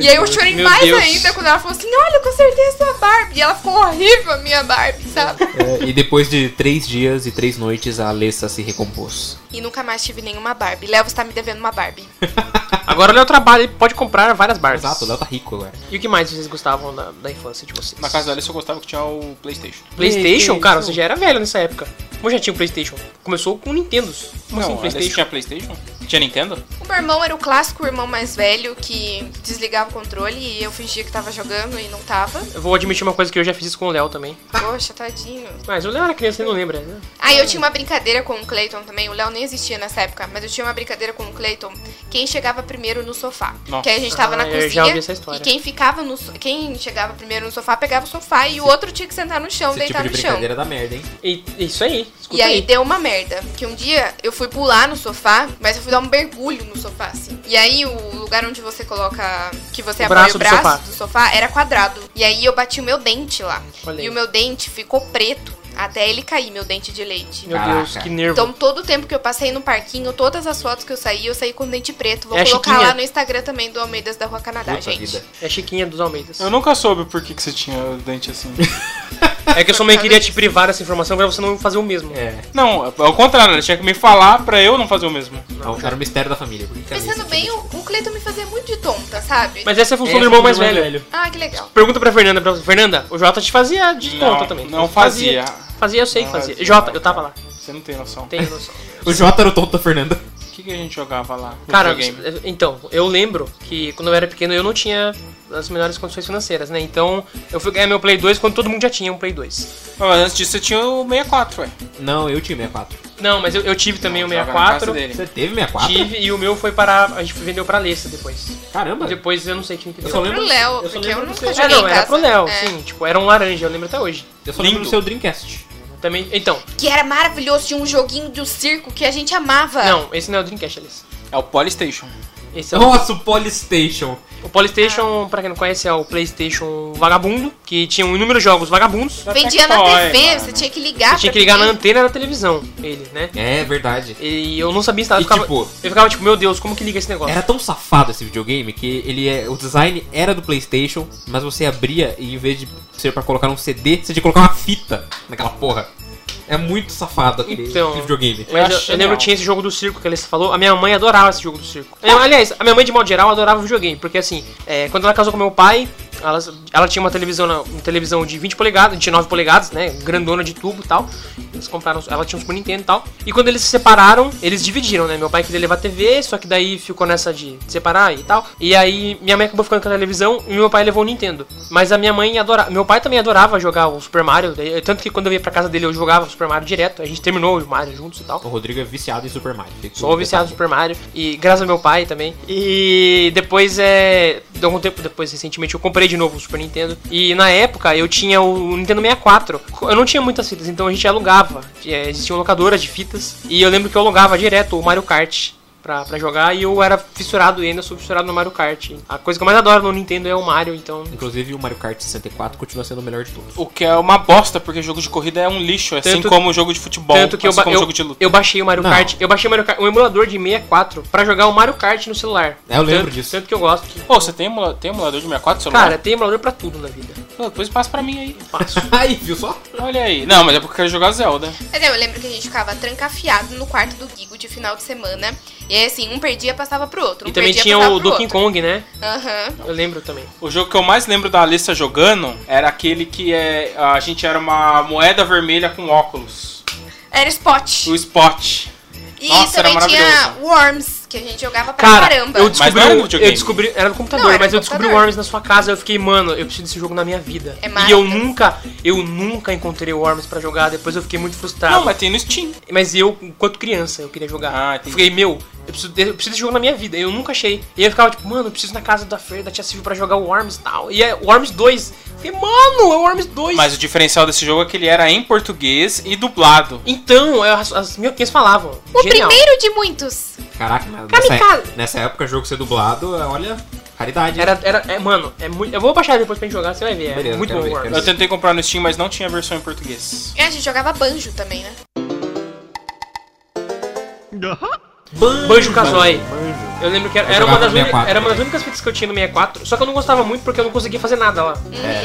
Speaker 2: e aí eu chorei
Speaker 1: Meu
Speaker 2: mais
Speaker 1: Deus.
Speaker 2: ainda quando ela falou assim: Olha, eu consertei a sua Barbie. E ela ficou horrível, a minha Barbie, sabe?
Speaker 3: É, e depois de três dias e três noites, a Alessa se recompôs.
Speaker 2: E nunca mais tive nenhuma Barbie. Léo, você tá me devendo uma Barbie.
Speaker 1: Agora o Léo trabalha, ele pode comprar várias Barbies.
Speaker 3: Exato, o Léo tá rico agora.
Speaker 1: E o que mais vocês gostavam da, da infância de vocês?
Speaker 4: Na casa da Alice eu gostava que tinha o Playstation.
Speaker 1: PlayStation? Cara, você já era velho nessa época. Como já tinha o PlayStation? Começou com Nintendos. Como assim,
Speaker 4: não, a Alice
Speaker 1: PlayStation?
Speaker 4: tinha Playstation? Tinha Nintendo?
Speaker 2: O meu irmão era o clássico irmão mais velho que desligava o controle e eu fingia que tava jogando e não tava.
Speaker 1: Eu vou admitir uma coisa que eu já fiz isso com o Léo também.
Speaker 2: Poxa, tadinho.
Speaker 1: Mas o Léo era criança e não lembra, né?
Speaker 2: Aí eu tinha uma brincadeira com o Clayton também. O Léo nem existia nessa época, mas eu tinha uma brincadeira com o Clayton. Quem chegava primeiro no sofá.
Speaker 4: Nossa.
Speaker 2: Que aí a gente tava
Speaker 1: Ah,
Speaker 2: na
Speaker 1: eu
Speaker 2: cozinha.
Speaker 1: já ouvi essa história.
Speaker 2: E quem ficava no so- quem chegava primeiro no sofá pegava o sofá e o outro tinha que sentar no chão,
Speaker 3: Esse tipo
Speaker 2: deitar
Speaker 3: de
Speaker 2: no chão.
Speaker 3: brincadeira dá merda, hein?
Speaker 1: E, isso aí,
Speaker 2: E aí
Speaker 1: aí.
Speaker 2: deu uma merda. Que um dia eu fui pular no sofá, mas eu fui dar um mergulho no sofá, assim. E aí o lugar onde você coloca. Que você
Speaker 1: O
Speaker 2: apoia
Speaker 1: braço
Speaker 2: o
Speaker 1: do
Speaker 2: braço
Speaker 1: sofá.
Speaker 2: do sofá era quadrado. E aí eu bati o meu dente lá.
Speaker 1: Olha aí.
Speaker 2: E o meu dente ficou preto. Até ele cair, meu dente de leite.
Speaker 1: Meu
Speaker 3: Caraca.
Speaker 1: Deus, que nervo.
Speaker 2: Então, todo o tempo que eu passei no parquinho, todas as fotos que eu saí, eu saí com dente preto. Vou
Speaker 1: É
Speaker 2: colocar lá no Instagram também do Almeidas da Rua Canadá,
Speaker 3: Puta
Speaker 2: gente.
Speaker 3: vida.
Speaker 1: É a Chiquinha dos Almeidas.
Speaker 4: Eu nunca soube por que, que você tinha dente assim.
Speaker 1: É que eu só meio queria te privar dessa informação pra você não fazer o mesmo.
Speaker 3: É,
Speaker 4: não, ao contrário, ele tinha que me falar pra eu não fazer o mesmo.
Speaker 3: não, era o mistério da família.
Speaker 2: Pensando
Speaker 3: Alessa
Speaker 2: bem, o, o Cleiton me fazia muito de tonta, sabe?
Speaker 1: Mas essa é a função
Speaker 3: Essa
Speaker 1: do irmão
Speaker 3: é
Speaker 1: mais velho.
Speaker 2: Ah, que legal.
Speaker 1: Pergunta pra Fernanda. Pra... Fernanda, o Jota te fazia de
Speaker 4: Não,
Speaker 1: conta também.
Speaker 4: não fazia.
Speaker 1: Fazia, eu sei que
Speaker 4: Não
Speaker 1: fazia.
Speaker 4: fazia.
Speaker 1: Jota, eu tava lá.
Speaker 4: Você não tem noção.
Speaker 1: Tenho noção.
Speaker 3: O Jota era o tonto da Fernanda.
Speaker 4: O que, que a gente jogava lá? no
Speaker 1: Cara,
Speaker 4: videogame?
Speaker 1: então, eu lembro que quando eu era pequeno eu não tinha as melhores condições financeiras, né? Então eu fui ganhar meu Play 2 quando todo mundo já tinha um Play 2.
Speaker 4: Mas antes disso você tinha o 64, ué.
Speaker 3: Não, eu tinha 64.
Speaker 1: Não, mas eu, eu tive também o
Speaker 4: Jogava na casa
Speaker 1: 64.
Speaker 4: dele.
Speaker 3: Você teve 64?
Speaker 1: Tive e o meu foi para. A gente vendeu pra Alessa depois.
Speaker 3: Caramba.
Speaker 1: E depois eu não sei quem que
Speaker 3: Eu
Speaker 1: deu.
Speaker 3: só
Speaker 2: Pro
Speaker 3: lembro,
Speaker 2: Léo,
Speaker 3: eu só
Speaker 2: porque
Speaker 3: lembro
Speaker 2: eu
Speaker 3: do
Speaker 2: nunca
Speaker 3: seu-
Speaker 1: É, não, era pro Léo,
Speaker 2: É.
Speaker 1: sim. Tipo, era um laranja, eu lembro até hoje.
Speaker 3: Eu só lembro do
Speaker 4: Lindo.
Speaker 3: seu Dreamcast.
Speaker 1: Também. Então,
Speaker 2: Que era maravilhoso, tinha um joguinho de um circo que a gente amava.
Speaker 1: não, esse não é o Dreamcast, Alice.
Speaker 4: É o Polystation.
Speaker 1: Esse é o.
Speaker 3: Nossa, o Polystation.
Speaker 1: O Polystation, pra quem não conhece, é o Playstation vagabundo, que tinha inúmeros jogos vagabundos.
Speaker 2: Vendia na TV,
Speaker 4: mano.
Speaker 2: você tinha que ligar
Speaker 1: Você tinha que ligar na antena da televisão, ele, né?
Speaker 3: É verdade.
Speaker 1: E eu não sabia instalar. Eu ficava,
Speaker 3: tipo-
Speaker 1: eu ficava tipo, meu Deus, como que liga esse negócio?
Speaker 3: Era tão safado esse videogame que ele é. O design era do Playstation, mas você abria e em vez de ser pra colocar um CD, você tinha que colocar uma fita naquela porra. É muito safado aquele,
Speaker 1: Então.
Speaker 3: aquele videogame.
Speaker 1: Mas eu, eu lembro que tinha esse jogo do circo que ele falou. A minha mãe adorava esse jogo do circo. Aliás, a minha mãe, de modo geral, adorava videogame. Porque assim, é, quando ela casou com meu pai, ela, ela tinha uma televisão, uma televisão de 20 polegadas, 29 polegadas, né? Grandona de tubo e tal. Eles compraram. Ela tinha um Super Nintendo e tal. E quando eles se separaram, eles dividiram, né? Meu pai queria levar a TV, só que daí ficou nessa de separar e tal. E aí minha mãe acabou ficando com a televisão e meu pai levou o Nintendo. Mas a minha mãe adorava. Meu pai também adorava jogar o Super Mario. Tanto que quando eu ia pra casa dele eu jogava o Super Mario direto. A gente terminou o Mario juntos e tal.
Speaker 3: O Rodrigo é viciado em Super Mario.
Speaker 1: Sou viciado
Speaker 3: detalhe.
Speaker 1: Super Mario. E graças ao meu pai também. E depois é. Algum tempo depois, recentemente, eu comprei de novo o Super Nintendo. E na época eu tinha o Nintendo 64. Eu não tinha muitas fitas, então a gente alugava. É, existiam locadoras de fitas. E eu lembro que eu alugava direto o Mario Kart. Pra, pra jogar e eu era fissurado e ainda sou fissurado no Mario Kart. A coisa que eu mais adoro no Nintendo é o Mario, então.
Speaker 3: Inclusive o Mario Kart 64 continua sendo o melhor de todos.
Speaker 4: O que é uma bosta, porque jogo de corrida é um lixo, assim
Speaker 1: Tanto-
Speaker 4: como o jogo de futebol,
Speaker 1: Tanto que eu,
Speaker 4: assim
Speaker 1: ba-
Speaker 4: como
Speaker 1: eu,
Speaker 4: jogo de luta.
Speaker 1: eu baixei o Mario
Speaker 3: Não.
Speaker 1: Kart. Eu baixei o Mario Kart, um emulador de 64 pra jogar o Mario Kart no celular.
Speaker 3: É, eu lembro
Speaker 1: Tanto-
Speaker 3: disso.
Speaker 1: Tanto que eu gosto. Que,
Speaker 4: Pô, você tem, emula- tem emulador de 64 celular?
Speaker 1: Cara, tem emulador pra tudo na vida.
Speaker 4: Pô, depois passa pra mim aí.
Speaker 1: Passo.
Speaker 3: Aí, viu só?
Speaker 4: Olha aí. Não, mas é porque eu quero jogar Zelda.
Speaker 2: Mas eu lembro que a gente ficava trancafiado no quarto do Gigo de final de semana. E aí, assim, um perdia, passava pro outro. Um
Speaker 1: E também
Speaker 2: perdia,
Speaker 1: tinha o Donkey
Speaker 2: outro.
Speaker 1: Kong, né?
Speaker 2: Aham.
Speaker 1: Eu lembro também.
Speaker 4: O jogo que eu mais lembro da Alissa jogando era aquele que é, a gente era uma moeda vermelha com óculos.
Speaker 2: Era Spot.
Speaker 4: O Spot.
Speaker 2: E
Speaker 4: Nossa, era
Speaker 2: também tinha
Speaker 4: maravilhoso.
Speaker 2: Worms, que a gente jogava pra
Speaker 1: Cara,
Speaker 2: caramba.
Speaker 1: eu
Speaker 4: Mas
Speaker 1: descobri,
Speaker 4: não era no
Speaker 1: eu descobri, era no computador,
Speaker 2: Não, era
Speaker 1: mas
Speaker 2: no
Speaker 1: eu descobri o
Speaker 2: computador.
Speaker 1: Worms na sua casa, eu fiquei, mano, eu preciso desse jogo na minha vida.
Speaker 2: É
Speaker 1: e eu
Speaker 2: maravilhoso.
Speaker 1: nunca, eu nunca encontrei o Worms pra jogar, depois eu fiquei muito frustrado.
Speaker 4: Não, mas tem no Steam.
Speaker 1: Mas eu, enquanto criança, eu queria jogar.
Speaker 4: Ah,
Speaker 1: eu
Speaker 4: entendi.
Speaker 1: fiquei, meu, eu preciso, de- eu preciso desse jogo na minha vida. Eu nunca achei. E aí eu ficava tipo, mano, eu preciso ir na casa da Fer, da Tia Silvia pra jogar o Worms e tal. E é o Worms 2. Eu fiquei, mano, é o Worms 2.
Speaker 4: Mas o diferencial desse jogo é que ele era em português e dublado.
Speaker 1: Então, é, as, as minhoquinhas falavam.
Speaker 2: O
Speaker 1: Genial.
Speaker 2: primeiro de muitos.
Speaker 3: Caraca, nessa,
Speaker 1: Kamikaze.
Speaker 3: nessa época jogo ser dublado, olha, raridade.
Speaker 1: Era, era, é, mano, é muito. Eu vou baixar depois pra gente jogar, você vai ver. É
Speaker 3: Beleza,
Speaker 1: muito bom
Speaker 3: ver,
Speaker 4: Eu tentei comprar no Steam, mas não tinha versão em português.
Speaker 2: E a gente jogava banjo também, né?
Speaker 1: Banjo Kazooie. Eu lembro que era, era uma das
Speaker 3: no
Speaker 1: únicas,
Speaker 3: 64
Speaker 1: era uma das únicas fitas que eu tinha no 64. Só que eu não gostava muito porque eu não conseguia fazer nada lá.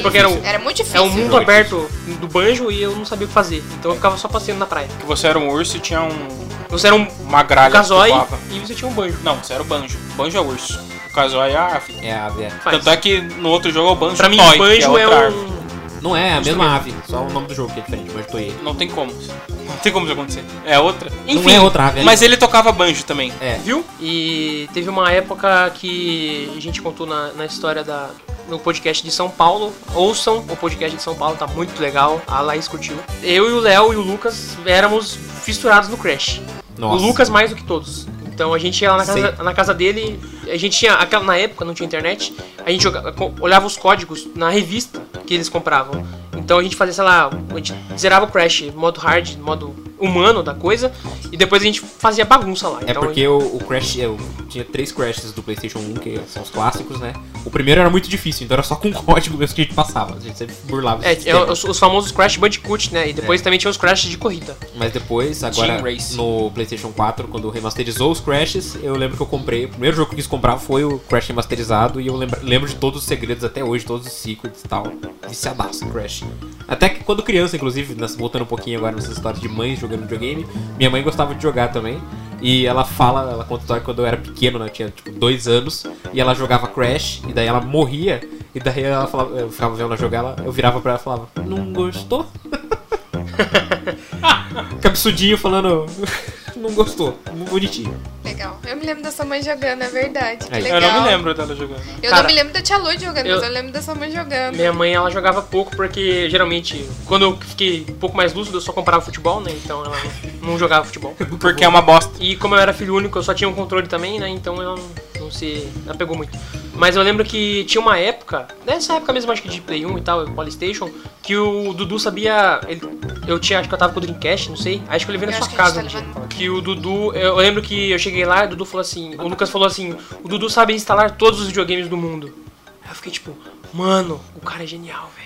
Speaker 1: porque era, o,
Speaker 2: Era muito
Speaker 1: é
Speaker 2: difícil.
Speaker 1: um mundo aberto do banjo e eu não sabia o que fazer. Então eu ficava só passeando na praia.
Speaker 4: Que você era um urso e tinha um,
Speaker 1: Você era um
Speaker 4: uma gralha
Speaker 1: Kazooie
Speaker 4: voava.
Speaker 1: e você tinha um banjo.
Speaker 4: Não, você era o banjo. Banjo é urso. O Kazooie é a ave.
Speaker 3: É a ave. é.
Speaker 4: Tanto é que no outro jogo é o banjo
Speaker 1: Pra mim,
Speaker 4: toy, que
Speaker 1: banjo
Speaker 4: é
Speaker 1: é, um.
Speaker 3: Não é a mesma ave, só o nome do jogo que é diferente, mas Toei.
Speaker 4: Não tem como. Não tem como isso acontecer. É outra.
Speaker 3: Não é outra ave.
Speaker 4: Mas ele tocava banjo também.
Speaker 3: É.
Speaker 1: Viu? E teve uma época que a gente contou na, na história da. No podcast de São Paulo. Ouçam o podcast de São Paulo, tá muito legal. A Laís curtiu. Eu e o Léo e o Lucas éramos fissurados no Crash.
Speaker 3: Nossa.
Speaker 1: O Lucas mais do que todos. Então a gente ia lá na casa, na casa dele, a gente tinha, aquela, na época não tinha internet, a gente joga- co- olhava os códigos na revista que eles compravam. Então a gente fazia, sei lá, a gente zerava o Crash, modo hard, modo humano da coisa, e depois a gente fazia bagunça lá.
Speaker 3: É
Speaker 1: Então,
Speaker 3: porque o, o Crash, eu tinha três Crashes do PlayStation 1, que são os clássicos, né? O primeiro era muito difícil, então era só com código mesmo que a gente passava. A gente sempre burlava
Speaker 1: É, é os, os famosos Crash Bandicoot, né? E depois
Speaker 3: É.
Speaker 1: também tinha os Crash de corrida.
Speaker 3: Mas depois, agora no PlayStation 4, quando remasterizou os Crashes, eu lembro que eu comprei. O primeiro jogo que eu quis comprar foi o Crash remasterizado e eu lembro, lembro de todos os segredos até hoje, todos os secrets e tal. Viciadaço, Crash. Até que quando criança, inclusive, voltando um pouquinho agora nessa história de mães jogando videogame, minha mãe gostava de jogar também. E ela fala, ela conta história quando eu era pequeno, né? eu Tinha tipo dois anos, e ela jogava Crash, e daí ela morria, e daí ela falava, eu ficava vendo ela jogar, ela, eu virava pra ela e falava, não gostou? Cabeçudinho falando. Não gostou. Bonitinho.
Speaker 2: Legal. Eu me lembro da sua mãe jogando, é verdade.
Speaker 3: Aí.
Speaker 2: legal.
Speaker 4: Eu não me lembro dela jogando.
Speaker 2: Eu
Speaker 1: Cara,
Speaker 2: não me lembro da tia Lu jogando,
Speaker 1: eu-
Speaker 2: mas eu lembro da sua mãe jogando.
Speaker 1: Minha mãe, ela jogava pouco porque, geralmente, quando eu fiquei um pouco mais lúcido, eu só comprava futebol, né? Então ela não, não jogava futebol.
Speaker 4: Porque é uma bosta.
Speaker 1: E como eu era filho único, eu só tinha um controle também, né? Então ela não, não se apegou muito. Mas eu lembro que tinha uma época, nessa época mesmo, acho que de Play 1 e tal, Polystation, que o Dudu sabia. ele- eu tinha, acho que eu tava com o Dreamcast, não sei. Acho que eu levei na
Speaker 2: Eu
Speaker 1: sua
Speaker 2: que a gente
Speaker 1: casa
Speaker 2: tá
Speaker 1: um dia. Que o Dudu. Eu, eu lembro que eu cheguei lá e o Dudu falou assim. O Lucas falou assim: o Dudu sabe instalar todos os videogames do mundo. Aí eu fiquei tipo, mano, o cara é genial, velho.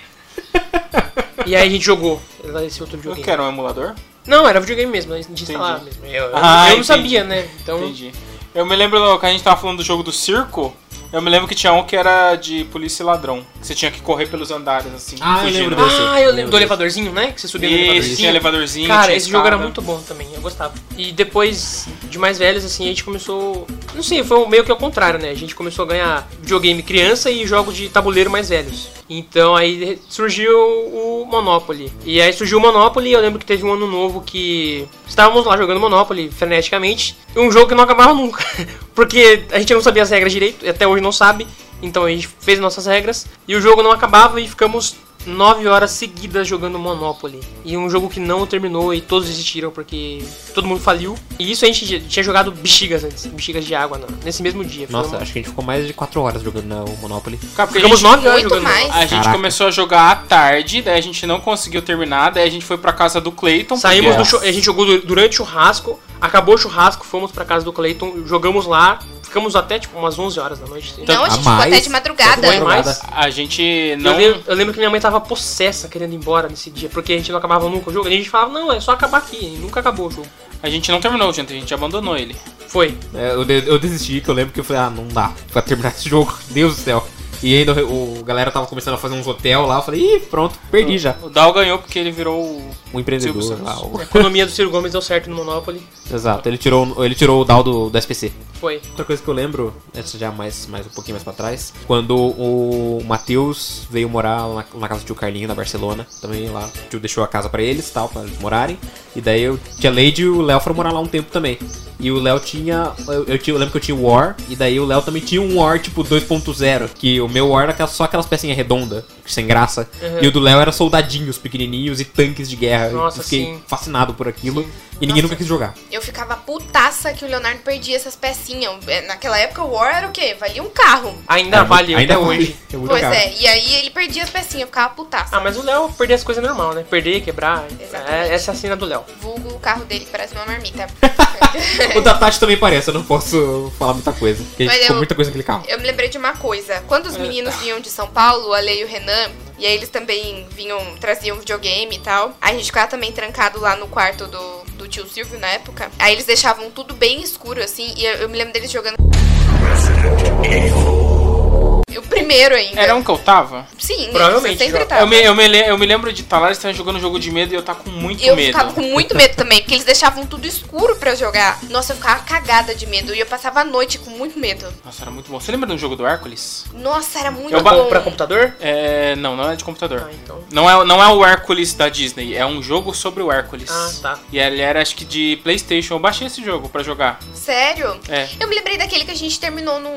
Speaker 1: e aí a gente jogou esse outro
Speaker 4: Eu
Speaker 1: videogame.
Speaker 4: quero um emulador?
Speaker 1: Não, era videogame mesmo, de instalar
Speaker 4: Entendi.
Speaker 1: mesmo. Eu, eu-
Speaker 4: Ah,
Speaker 1: eu não
Speaker 4: entendi.
Speaker 1: sabia, né? Então.
Speaker 4: Entendi. Eu me lembro que a gente tava falando do jogo do circo. Eu me lembro que tinha um que era de polícia e ladrão. Que você tinha que correr pelos andares, assim.
Speaker 3: Ah, eu
Speaker 4: fugindo.
Speaker 3: lembro desse.
Speaker 1: Ah, eu lembro do elevadorzinho, né? Que você subia no elevadorzinho.
Speaker 4: tinha elevadorzinho.
Speaker 1: Cara,
Speaker 4: tinha
Speaker 1: esse jogo era
Speaker 4: escada.
Speaker 1: muito bom também, eu gostava. E depois, de mais velhos, assim, a gente começou. Não sei, foi meio que ao contrário, né? A gente começou a ganhar videogame criança e jogos de tabuleiro mais velhos. Então aí surgiu o Monopoly. E aí surgiu o Monopoly, eu lembro que teve um ano novo que estávamos lá jogando Monopoly freneticamente. E um jogo que não acabava nunca. Porque a gente não sabia as regras direito, e até hoje não sabe. Então a gente fez nossas regras e o jogo não acabava e ficamos nove horas seguidas jogando Monopoly. E um jogo que não terminou e todos desistiram porque todo mundo faliu. E isso a gente tinha jogado bexigas antes, bexigas de água nesse mesmo dia.
Speaker 3: Nossa,
Speaker 1: uma-
Speaker 3: acho que a gente ficou mais de 4 horas jogando na o Monopoly.
Speaker 4: Cara, porque
Speaker 1: ficamos
Speaker 4: gente,
Speaker 1: nove horas
Speaker 2: Muito
Speaker 1: jogando.
Speaker 2: mais.
Speaker 4: a gente
Speaker 3: Caraca.
Speaker 4: começou a jogar à tarde, daí a gente não conseguiu terminar, daí a gente foi pra casa do Clayton.
Speaker 1: Saímos do
Speaker 4: porque-
Speaker 1: chu- a gente jogou du- durante o churrasco, acabou o churrasco, fomos pra casa do Clayton, jogamos lá, ficamos até tipo umas 11 horas da noite.
Speaker 2: Não, a
Speaker 3: a
Speaker 2: gente ficou até
Speaker 3: mais-
Speaker 2: de madrugada.
Speaker 1: Foi mais?
Speaker 4: A gente
Speaker 1: Eu,
Speaker 4: não.
Speaker 1: lembro, eu lembro que minha mãe tava possessa querendo ir embora nesse dia, porque a gente não acabava nunca o jogo. E a gente falava, não, é só acabar aqui, e nunca acabou o jogo.
Speaker 4: A gente não terminou, gente. A gente abandonou ele.
Speaker 1: Foi.
Speaker 3: É, eu, de- eu desisti, que eu lembro que eu falei, ah, não dá pra terminar esse jogo, Deus do céu. E ainda o, o galera tava começando a fazer uns hotel lá, eu falei, ih, pronto, perdi já.
Speaker 4: O Dal ganhou porque ele virou o.
Speaker 3: Um empreendedor lá. O-
Speaker 1: A economia do Ciro Gomes deu certo no Monopoly.
Speaker 3: Exato, ele tirou, ele tirou o DAO do, do SPC.
Speaker 1: Foi.
Speaker 3: Outra coisa que eu lembro, essa já mais, mais um pouquinho mais pra trás, quando o Matheus veio morar na, na casa do tio Carlinho, na Barcelona, também lá, o tio deixou a casa pra eles tal, pra eles morarem, e daí eu tinha Lady e o Léo foram morar lá um tempo também. E o Léo tinha, eu, eu, tinha, eu lembro que eu tinha o War, e daí o Léo também tinha um War tipo 2.0, que o meu War era só aquelas pecinhas redondas, sem graça,
Speaker 1: Uhum.
Speaker 3: e o do Léo era soldadinhos pequenininhos e tanques de guerra.
Speaker 1: Nossa,
Speaker 3: eu fiquei
Speaker 1: sim.
Speaker 3: fascinado por aquilo, e ninguém
Speaker 2: Nossa.
Speaker 3: nunca quis jogar.
Speaker 2: Eu ficava putaça que o Leonardo perdia essas pecinhas. É, Naquela época o War era o quê? Valia um carro.
Speaker 1: Ainda até
Speaker 3: vale.
Speaker 1: hoje.
Speaker 3: É muito
Speaker 2: Pois
Speaker 3: caro.
Speaker 2: é, e aí ele perdia as pecinhas, eu ficava putaça.
Speaker 1: Ah, mas o Léo perder as coisas é normal, né? Perder, quebrar.
Speaker 2: Exatamente.
Speaker 1: É, essa é a cena do Léo.
Speaker 2: Vulgo o carro dele parece uma marmita.
Speaker 3: O da Tati também parece, eu não posso falar muita coisa. Porque
Speaker 2: Mas
Speaker 3: ficou
Speaker 2: eu-
Speaker 3: muita coisa naquele carro.
Speaker 2: Eu me lembrei de uma coisa. Quando os meninos vinham de São Paulo, a Lei e o Renan, e aí eles também vinham, traziam videogame e tal. A gente ficava também trancado lá no quarto do, do tio Silvio na época. Aí eles deixavam tudo bem escuro, assim, e eu, eu me lembro deles jogando. O primeiro ainda.
Speaker 4: Era um que eu tava?
Speaker 2: Sim,
Speaker 1: Provavelmente,
Speaker 2: você sempre tava.
Speaker 4: Eu me, eu, me, eu me lembro de estar lá, eles estavam jogando um jogo de medo e eu tava com muito
Speaker 2: Eu
Speaker 4: medo.
Speaker 2: ficava com muito medo também, porque eles deixavam tudo escuro pra eu jogar. Nossa, eu ficava cagada de medo. E eu passava a noite com muito medo.
Speaker 4: Nossa, era muito bom. Você lembra um jogo do Hércules?
Speaker 2: Nossa, era muito
Speaker 4: Eu
Speaker 2: bom.
Speaker 1: Pra computador?
Speaker 4: É. Não, não é de computador.
Speaker 1: Ah, então.
Speaker 4: Não é, não é o Hércules da Disney, é um jogo sobre o Hércules.
Speaker 1: Ah, tá.
Speaker 4: E ele era, acho que de Playstation. Eu baixei esse jogo pra jogar.
Speaker 2: Sério?
Speaker 4: É.
Speaker 2: Eu me lembrei daquele que a gente terminou num,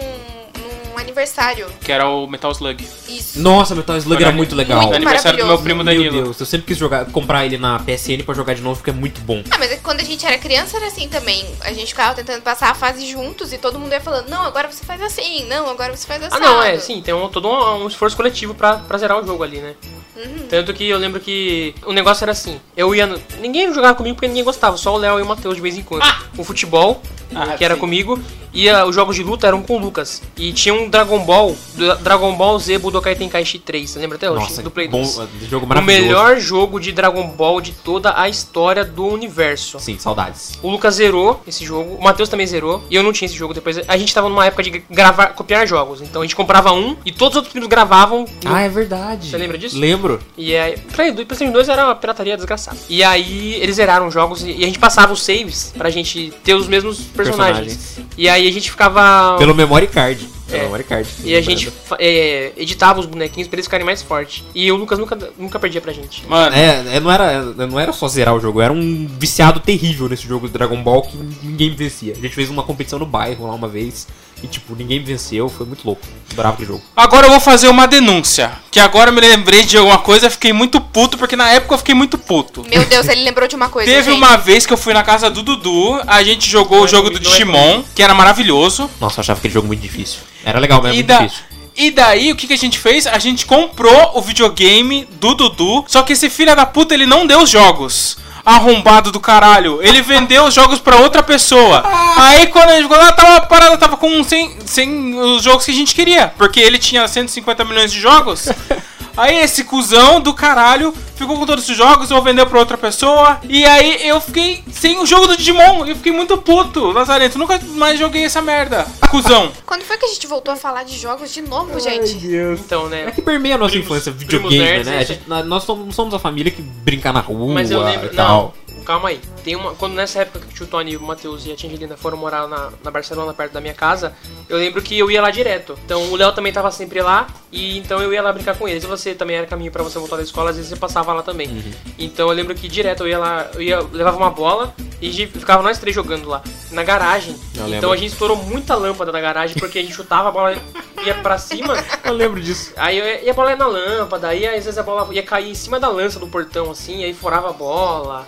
Speaker 2: num aniversário.
Speaker 4: Que era o Metal Slug.
Speaker 2: Isso.
Speaker 3: Nossa, Metal Slug era
Speaker 4: no-
Speaker 3: muito legal.
Speaker 2: Muito
Speaker 4: aniversário do meu primo
Speaker 3: Meu
Speaker 4: Danilo.
Speaker 3: Deus, eu sempre quis jogar, comprar ele na PSN pra jogar de novo, porque é muito bom.
Speaker 2: Ah, mas é que quando a gente era criança era assim também. A gente ficava tentando passar a fase juntos e todo mundo ia falando, não, agora você faz assim, não, agora você faz assim.
Speaker 1: Ah, não, é, sim, tem um, todo um, um esforço coletivo pra, pra zerar o jogo ali, né?
Speaker 2: Uhum.
Speaker 1: Tanto que eu lembro que o negócio era assim: eu ia. no- Ninguém jogava comigo porque ninguém gostava, só o Léo e o Matheus de vez em quando. O futebol,
Speaker 4: Ah,
Speaker 1: que era
Speaker 4: sim.
Speaker 1: comigo, e ah, os jogos de luta eram com o Lucas. E tinha um Dragon Ball, Dragon Ball Z Budokai Tenkaichi 3, você lembra até hoje?
Speaker 3: Nossa,
Speaker 1: do Play
Speaker 3: bom,
Speaker 1: 2.
Speaker 3: jogo
Speaker 1: O melhor jogo de Dragon Ball de toda a história do universo.
Speaker 3: Sim, saudades.
Speaker 1: O Lucas zerou esse jogo, o Matheus também zerou, e eu não tinha esse jogo depois. A gente tava numa época de gravar, copiar jogos, então a gente comprava um e todos os outros primos gravavam. no-
Speaker 3: Ah, é verdade.
Speaker 1: Você lembra disso?
Speaker 3: Lembro.
Speaker 1: E aí, Play 2, PlayStation 2 era uma pirataria desgraçada. E aí eles zeraram os jogos e e a gente passava os saves pra gente ter os mesmos personagens.
Speaker 3: Personagens.
Speaker 1: E aí a gente ficava.
Speaker 3: Pelo memory card. Pelo
Speaker 1: É.
Speaker 3: memory card.
Speaker 1: E a gente é, editava os bonequinhos pra eles ficarem mais fortes. E o Lucas nunca, nunca perdia pra gente.
Speaker 4: Mano,
Speaker 3: É, é, não, era, não era só zerar o jogo, era um viciado terrível nesse jogo de Dragon Ball que ninguém vencia. A gente fez uma competição no bairro lá uma vez, E tipo, ninguém me venceu, foi muito louco. Bravo de jogo.
Speaker 4: Agora eu vou fazer uma denúncia. Que agora eu me lembrei de alguma coisa, fiquei muito puto, porque na época eu fiquei muito puto.
Speaker 2: Meu Deus, ele lembrou de uma coisa,
Speaker 4: Teve
Speaker 2: gente.
Speaker 4: uma vez que eu fui na casa do Dudu, a gente jogou o
Speaker 1: é
Speaker 4: jogo do
Speaker 1: é
Speaker 4: Digimon, que era maravilhoso.
Speaker 3: Nossa, eu achava aquele jogo muito difícil. Era legal, mas
Speaker 4: E,
Speaker 3: era
Speaker 4: da-
Speaker 3: difícil.
Speaker 4: e daí, o que, que a gente fez? A gente comprou o videogame do Dudu, só que esse filho da puta, ele não deu os jogos. Arrombado do caralho. Ele vendeu os jogos pra outra pessoa. Aí quando a gente ficou lá, tava parada, tava com sem, sem os jogos que a gente queria. Porque ele tinha 150 milhões de jogos. Aí esse cuzão do caralho ficou com todos os jogos, eu vendeu pra outra pessoa. E aí eu fiquei sem o jogo do Digimon. Eu fiquei muito puto. Lazarento, nunca mais joguei essa merda. Cuzão.
Speaker 2: Quando foi que a gente voltou a falar de jogos de novo, gente?
Speaker 1: Então, né?
Speaker 3: É que permeia a nossa
Speaker 1: Primos-
Speaker 3: infância,
Speaker 1: primos
Speaker 3: videogame,
Speaker 1: nerds,
Speaker 3: né? A
Speaker 1: né?
Speaker 3: gente- nós somos, somos a família que brinca na rua
Speaker 1: Mas eu lembro.
Speaker 3: e tal.
Speaker 1: Não, calma aí. Tem uma. Quando nessa época que o tio Tony, o Matheus e a tia Angelina foram morar na, na Barcelona, perto da minha casa, eu lembro que eu ia lá direto. Então o Léo também tava sempre lá, e então eu ia lá brincar com eles. E você também era caminho pra você voltar da escola, às vezes você passava lá também.
Speaker 3: Uhum.
Speaker 1: Então eu lembro que direto eu ia lá, eu ia, levava uma bola e ficava nós três jogando lá, na garagem.
Speaker 3: Eu
Speaker 1: então
Speaker 3: lembro.
Speaker 1: a gente estourou muita lâmpada na garagem, porque a gente chutava a bola, ia pra cima.
Speaker 3: Eu lembro disso.
Speaker 1: Aí eu- e a bola ia na lâmpada, aí às vezes a bola ia cair em cima da lança do portão, assim, aí furava a bola.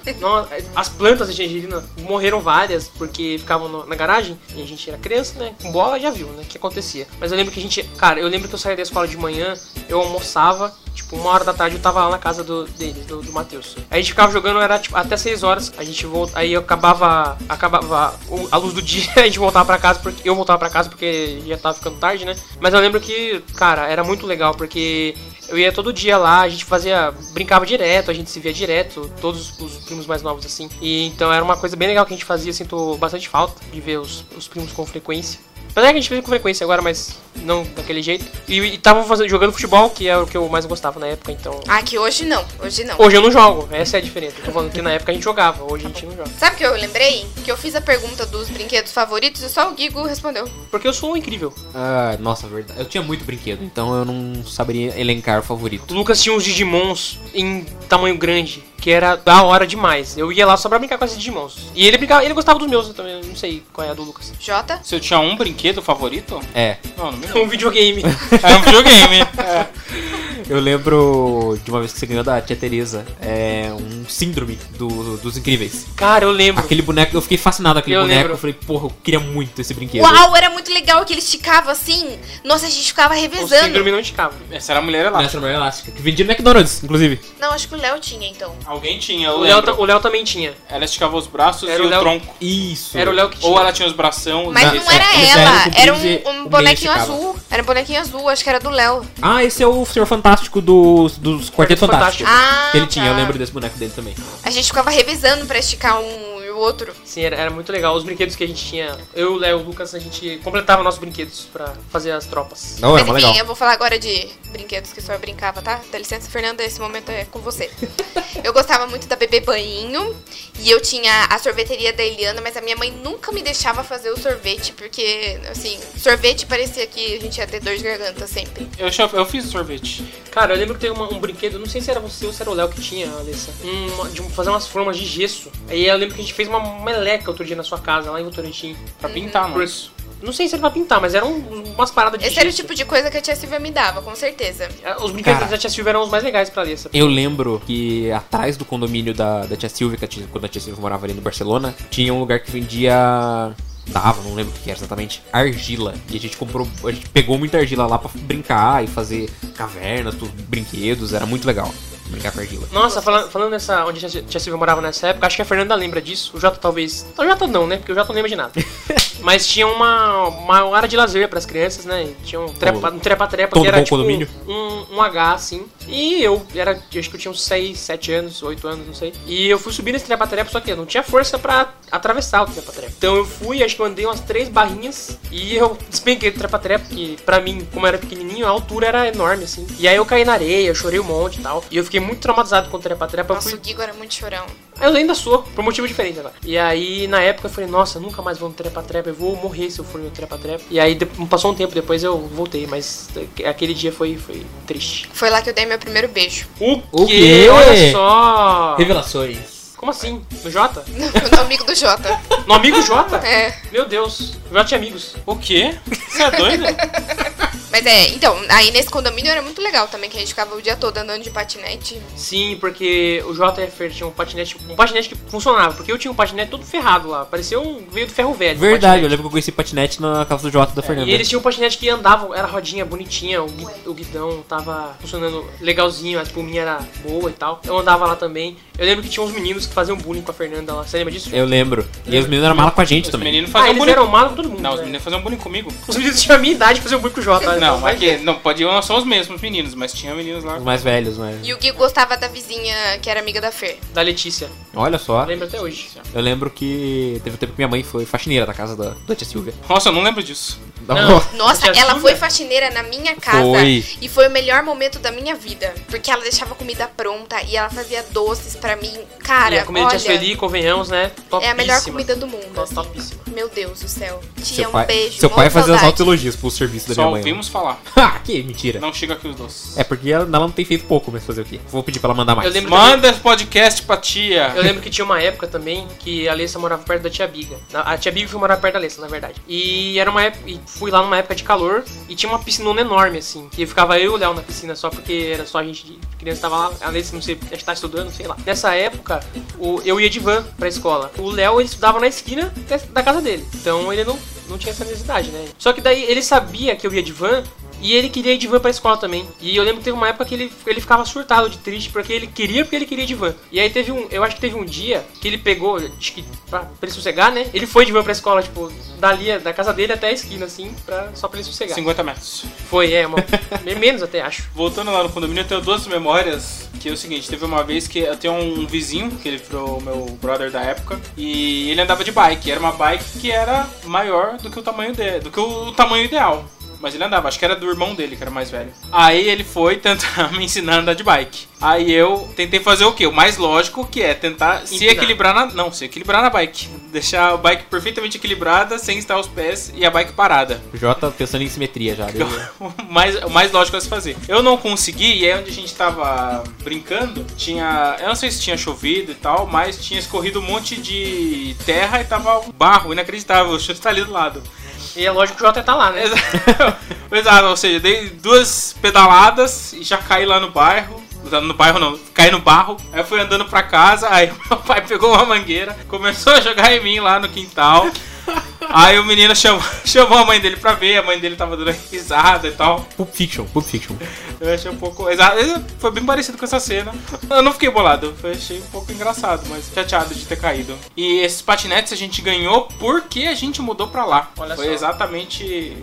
Speaker 1: As plantas de Angelina morreram várias porque ficavam no- na garagem e a gente era criança, né? Com bola já viu, né? O que acontecia. Mas eu lembro que a gente. Cara, eu lembro que eu saía da escola de manhã, eu almoçava, tipo, uma hora da tarde eu tava lá na casa do, deles, do, do Matheus. A gente ficava jogando, era tipo, até 6 horas. A gente volta. Aí acabava. Acabava a luz do dia, a gente voltava pra casa, porque eu voltava pra casa porque já tava ficando tarde, né? Mas eu lembro que, cara, era muito legal, porque eu ia todo dia lá, a gente fazia. brincava direto, a gente se via direto, todos os primos mais novos, assim. E então era uma coisa bem legal que a gente fazia, sinto bastante falta de ver os, os primos com frequência. Apesar que a gente vê com frequência agora, mas não daquele jeito. E estavam fazendo- jogando futebol, que é o que eu mais gostava na época, então.
Speaker 2: Ah, que hoje não. Hoje não.
Speaker 1: Hoje eu não jogo, essa é a diferença. Eu tô falando que na época a gente jogava, hoje a gente não joga.
Speaker 2: Sabe o que eu lembrei? Que eu fiz a pergunta dos brinquedos favoritos e só o Gigo respondeu.
Speaker 1: Porque eu sou incrível.
Speaker 3: Ah, nossa, verdade. Eu tinha muito brinquedo, então eu não saberia elencar o
Speaker 1: O
Speaker 3: favorito.
Speaker 1: Lucas tinha uns Digimons em tamanho grande, que era da hora demais. Eu ia lá só pra brincar com esses Digimons. E ele brincava, ele gostava dos meus, eu também não sei qual é a do Lucas.
Speaker 2: Jota?
Speaker 4: Se eu tinha um brinquedo favorito?
Speaker 3: É,
Speaker 4: Não, não me lembro.
Speaker 1: Um videogame.
Speaker 4: Era um videogame. É.
Speaker 3: eu lembro de uma vez que você ganhou da tia Teresa, é um síndrome do- dos incríveis.
Speaker 1: Cara, eu lembro.
Speaker 3: Aquele boneco, eu fiquei fascinado com aquele
Speaker 1: Eu
Speaker 3: boneco.
Speaker 1: lembro.
Speaker 3: Eu falei, porra, eu queria muito esse brinquedo.
Speaker 2: Uau, era muito legal que ele esticava assim. Nossa, a gente ficava
Speaker 1: O
Speaker 2: revezando.
Speaker 1: síndrome não esticava.
Speaker 4: Essa era a mulher lá.
Speaker 3: Nessa mulher elástica. Que vendia no McDonald's, inclusive.
Speaker 2: Não, acho que o Léo tinha então.
Speaker 4: Alguém tinha, eu
Speaker 1: O Léo, o Léo também tinha.
Speaker 4: Ela esticava os braços
Speaker 1: Era
Speaker 4: e
Speaker 1: o
Speaker 4: o,
Speaker 1: Léo-
Speaker 4: tronco.
Speaker 3: Isso.
Speaker 1: Era o Léo que tinha.
Speaker 4: Ou ela tinha os bração.
Speaker 2: Mas
Speaker 3: Eles-
Speaker 2: não era ela, era um,
Speaker 3: o
Speaker 2: um bonequinho azul. Era um bonequinho azul, acho que era do Léo.
Speaker 3: Ah, esse é o Senhor Fantástico dos, dos Quarteto
Speaker 1: Quarteto
Speaker 3: Fantástico.
Speaker 2: Ah,
Speaker 3: Que ele tinha,
Speaker 2: tá.
Speaker 3: eu lembro desse boneco dele também.
Speaker 2: A gente ficava revezando pra esticar um e o outro.
Speaker 1: Sim, era, era muito legal. Os brinquedos que a gente tinha. Eu, o Léo e o Lucas, a gente completava nossos brinquedos pra fazer as tropas.
Speaker 3: Não,
Speaker 2: Mas
Speaker 3: era mó
Speaker 2: enfim,
Speaker 3: legal.
Speaker 2: eu vou falar agora de brinquedos que só brincava, tá? Dá licença, Fernanda, esse momento é com você. eu gostava muito da Bebê Banho e eu tinha a sorveteria da Eliana, mas a minha mãe nunca me deixava fazer o sorvete, porque, assim, sorvete parecia que a gente ia ter dor de garganta sempre.
Speaker 4: Eu, eu fiz sorvete.
Speaker 1: Cara, eu lembro que tem uma- um brinquedo, não sei se era você ou se era o Léo que tinha, Alessa. Um, de fazer umas formas de gesso. Aí eu lembro que a gente fez uma meleca outro dia na sua casa, lá em Votorantim.
Speaker 4: Pra pintar,
Speaker 1: Por
Speaker 4: mano.
Speaker 1: isso. Não sei se era pra pintar, mas eram umas paradas de
Speaker 2: Esse era o
Speaker 1: gesso.
Speaker 2: tipo de coisa que a tia Silvia me dava, com certeza.
Speaker 1: Os brinquedos
Speaker 3: Cara.
Speaker 1: da Tia Silvia eram os mais legais pra Alessa.
Speaker 3: Eu lembro que atrás do condomínio da, da tia Silvia, que a tia- quando a tia Silvia morava ali no Barcelona, tinha um lugar que vendia. Dava, não lembro o que era exatamente. Argila. E a gente comprou. A gente pegou muita argila lá pra brincar e fazer cavernas, pros brinquedos. Era muito legal brincar com argila.
Speaker 1: Nossa, falando, falando nessa. onde a tia Tia Silvia morava nessa época, acho que a Fernanda lembra disso. O Jota talvez. O Jota não, né? Porque o Jota não lembra de nada. Mas tinha uma, uma área de lazer pras crianças, né? E Tinha um trepa- um trepa-trepa
Speaker 3: Todo
Speaker 1: que era tipo
Speaker 3: condomínio.
Speaker 1: um, um H, assim. E eu era. Acho que eu tinha uns 6, 7 anos, 8 anos, não sei. E eu fui subir nesse trepa-trepa, só que eu não tinha força pra atravessar o trepa-trepa. Então eu fui, acho que eu andei umas três barrinhas e eu despenquei do trepa-trepa, que pra mim, como eu era pequenininho, a altura era enorme, assim. E aí eu caí na areia, eu chorei um monte e tal. E eu fiquei muito traumatizado com o trepa-trepa. Eu
Speaker 2: Nossa,
Speaker 1: fui
Speaker 2: o Gigo era muito chorão.
Speaker 1: eu ainda sou, por motivo diferente agora. E aí, na época, eu falei, nossa, nunca mais vou no trepa-trepa, eu vou morrer se eu for no trepa-trepa. E aí, passou um tempo depois, eu voltei, mas aquele dia foi, foi triste.
Speaker 2: Foi lá que eu dei meu primeiro beijo.
Speaker 1: O,
Speaker 3: O
Speaker 1: quê?
Speaker 3: quê?
Speaker 1: Olha só!
Speaker 3: Revelações.
Speaker 1: Como assim? No Jota?
Speaker 2: no amigo do Jota.
Speaker 1: No amigo Jota?
Speaker 2: É.
Speaker 1: Meu Deus, o Jota tinha amigos.
Speaker 4: O quê? Você é doido?
Speaker 2: Mas é, então, aí nesse condomínio era muito legal também, que a gente ficava o dia todo andando de patinete.
Speaker 1: Sim, porque o JF tinha um patinete, um patinete que funcionava, porque eu tinha um patinete todo ferrado lá, parecia um veio do ferro velho. um
Speaker 3: Verdade, eu lembro que eu conheci patinete na casa do Jota da Fernanda.
Speaker 1: E eles tinham um patinete que andava, era rodinha bonitinha, o, o guidão tava funcionando legalzinho, a espuminha era boa e tal. Eu andava lá também. Eu lembro que tinha uns meninos que faziam bullying com a Fernanda lá. Você lembra disso?
Speaker 3: Eu lembro. E os meninos eram mala com a gente
Speaker 4: Os
Speaker 3: também.
Speaker 4: meninos
Speaker 1: Ah,
Speaker 4: faziam
Speaker 1: eles
Speaker 4: bullying.
Speaker 1: eram malos com todo mundo.
Speaker 4: Não, os
Speaker 1: né?
Speaker 4: meninos faziam bullying comigo.
Speaker 1: Os meninos tinham a minha idade e faziam bullying com o Jota.
Speaker 4: Não,
Speaker 1: então,
Speaker 4: mas
Speaker 1: vai
Speaker 4: que, não, pode não são os mesmos meninos, mas tinha meninos lá.
Speaker 3: Os mais velhos, né?
Speaker 2: E o Gui gostava da vizinha que era amiga da Fer.
Speaker 1: Da Letícia.
Speaker 3: Olha só.
Speaker 1: Lembro até hoje.
Speaker 3: Eu lembro que teve um tempo que minha mãe foi faxineira da casa da, da tia Silvia.
Speaker 4: Nossa, eu não lembro disso.
Speaker 1: Não.
Speaker 2: Nossa, ela
Speaker 1: Silvia?
Speaker 2: foi faxineira na minha casa
Speaker 3: Foi.
Speaker 2: e foi o melhor momento da minha vida. Porque ela deixava comida pronta e ela fazia doces pra mim. Cara,
Speaker 1: e a comida
Speaker 2: olha,
Speaker 1: de Sueli, convenhamos, né? Topíssima.
Speaker 2: é a melhor comida do mundo. Assim.
Speaker 1: Topíssima.
Speaker 2: Meu Deus do céu. Tia,
Speaker 3: Seu
Speaker 2: um
Speaker 3: pai,
Speaker 2: beijo.
Speaker 3: seu pai fazia as
Speaker 2: saudade.
Speaker 3: autoelogios pro serviço da
Speaker 4: Só
Speaker 3: minha mãe.
Speaker 4: ouvimos falar.
Speaker 3: Ah, que mentira.
Speaker 4: Não chega aqui os doces.
Speaker 3: É porque ela, ela não tem feito pouco, mas fazer o quê? Vou pedir pra ela mandar mais.
Speaker 1: Eu lembro
Speaker 4: Manda esse podcast pra tia.
Speaker 1: Eu lembro que tinha uma época também que a Alessa morava perto da tia Biga. A tia Biga foi morar perto da Alessa, na verdade. E era uma época. E fui lá numa época de calor e tinha uma piscinona enorme, assim. E ficava eu e o Léo na piscina só porque era só a gente de criança tava lá. A Alessa, não sei, acho que tá estudando, sei lá. Nessa época, o, eu ia de van pra escola. O Léo, ele estudava na esquina da- casa dele. Então ele não, não tinha essa necessidade, né? Só que daí ele sabia que eu ia de van. E ele queria ir de van pra escola também. E eu lembro que teve uma época que ele, ele ficava surtado de triste, porque ele queria porque ele queria ir de van. E aí teve um. Eu acho que teve um dia que ele pegou, acho que pra, pra ele sossegar, né? Ele foi de van pra escola, tipo, dali, da casa dele até a esquina, assim, pra, só pra ele sossegar.
Speaker 4: 50 metros.
Speaker 1: Foi, é, uma, menos até, acho.
Speaker 4: Voltando lá no condomínio, eu tenho duas memórias. Que é o seguinte, teve uma vez que eu tenho um vizinho, que ele foi o meu brother da época, e ele andava de bike. Era uma bike que era maior do que o tamanho dele, do que o tamanho ideal. Mas ele andava, acho que era do irmão dele, que era mais velho. Aí ele foi tentar me ensinar a andar de bike. Aí eu tentei fazer o quê? O mais lógico, que é tentar se
Speaker 1: Empinar.
Speaker 4: equilibrar na. Não, se equilibrar na bike. Deixar a bike perfeitamente equilibrada, sem estar os pés e a bike parada.
Speaker 3: O Jota pensando em simetria já. deu-
Speaker 4: o mais, o mais lógico a se fazer. Eu não consegui, e aí onde a gente tava brincando, tinha. Eu não sei se tinha chovido e tal, mas tinha escorrido um monte de terra e tava um barro inacreditável. O chute tá ali do lado.
Speaker 1: E é lógico que o Jota tá lá, né?
Speaker 4: Exato, ou seja, dei duas pedaladas e já caí lá no bairro. No bairro não, caí no barro. Aí eu fui andando pra casa, aí meu pai pegou uma mangueira, começou a jogar em mim lá no quintal. Aí o menino chamou, chamou a mãe dele pra ver, a mãe dele tava dando risada e tal.
Speaker 3: Pulp Fiction, Pulp Fiction.
Speaker 4: Eu achei um pouco. Exato, foi bem parecido com essa cena. Eu não fiquei bolado, eu achei um pouco engraçado, mas chateado de ter caído. E esses patinetes a gente ganhou porque a gente mudou pra lá.
Speaker 1: Olha
Speaker 4: foi
Speaker 1: só.
Speaker 4: exatamente.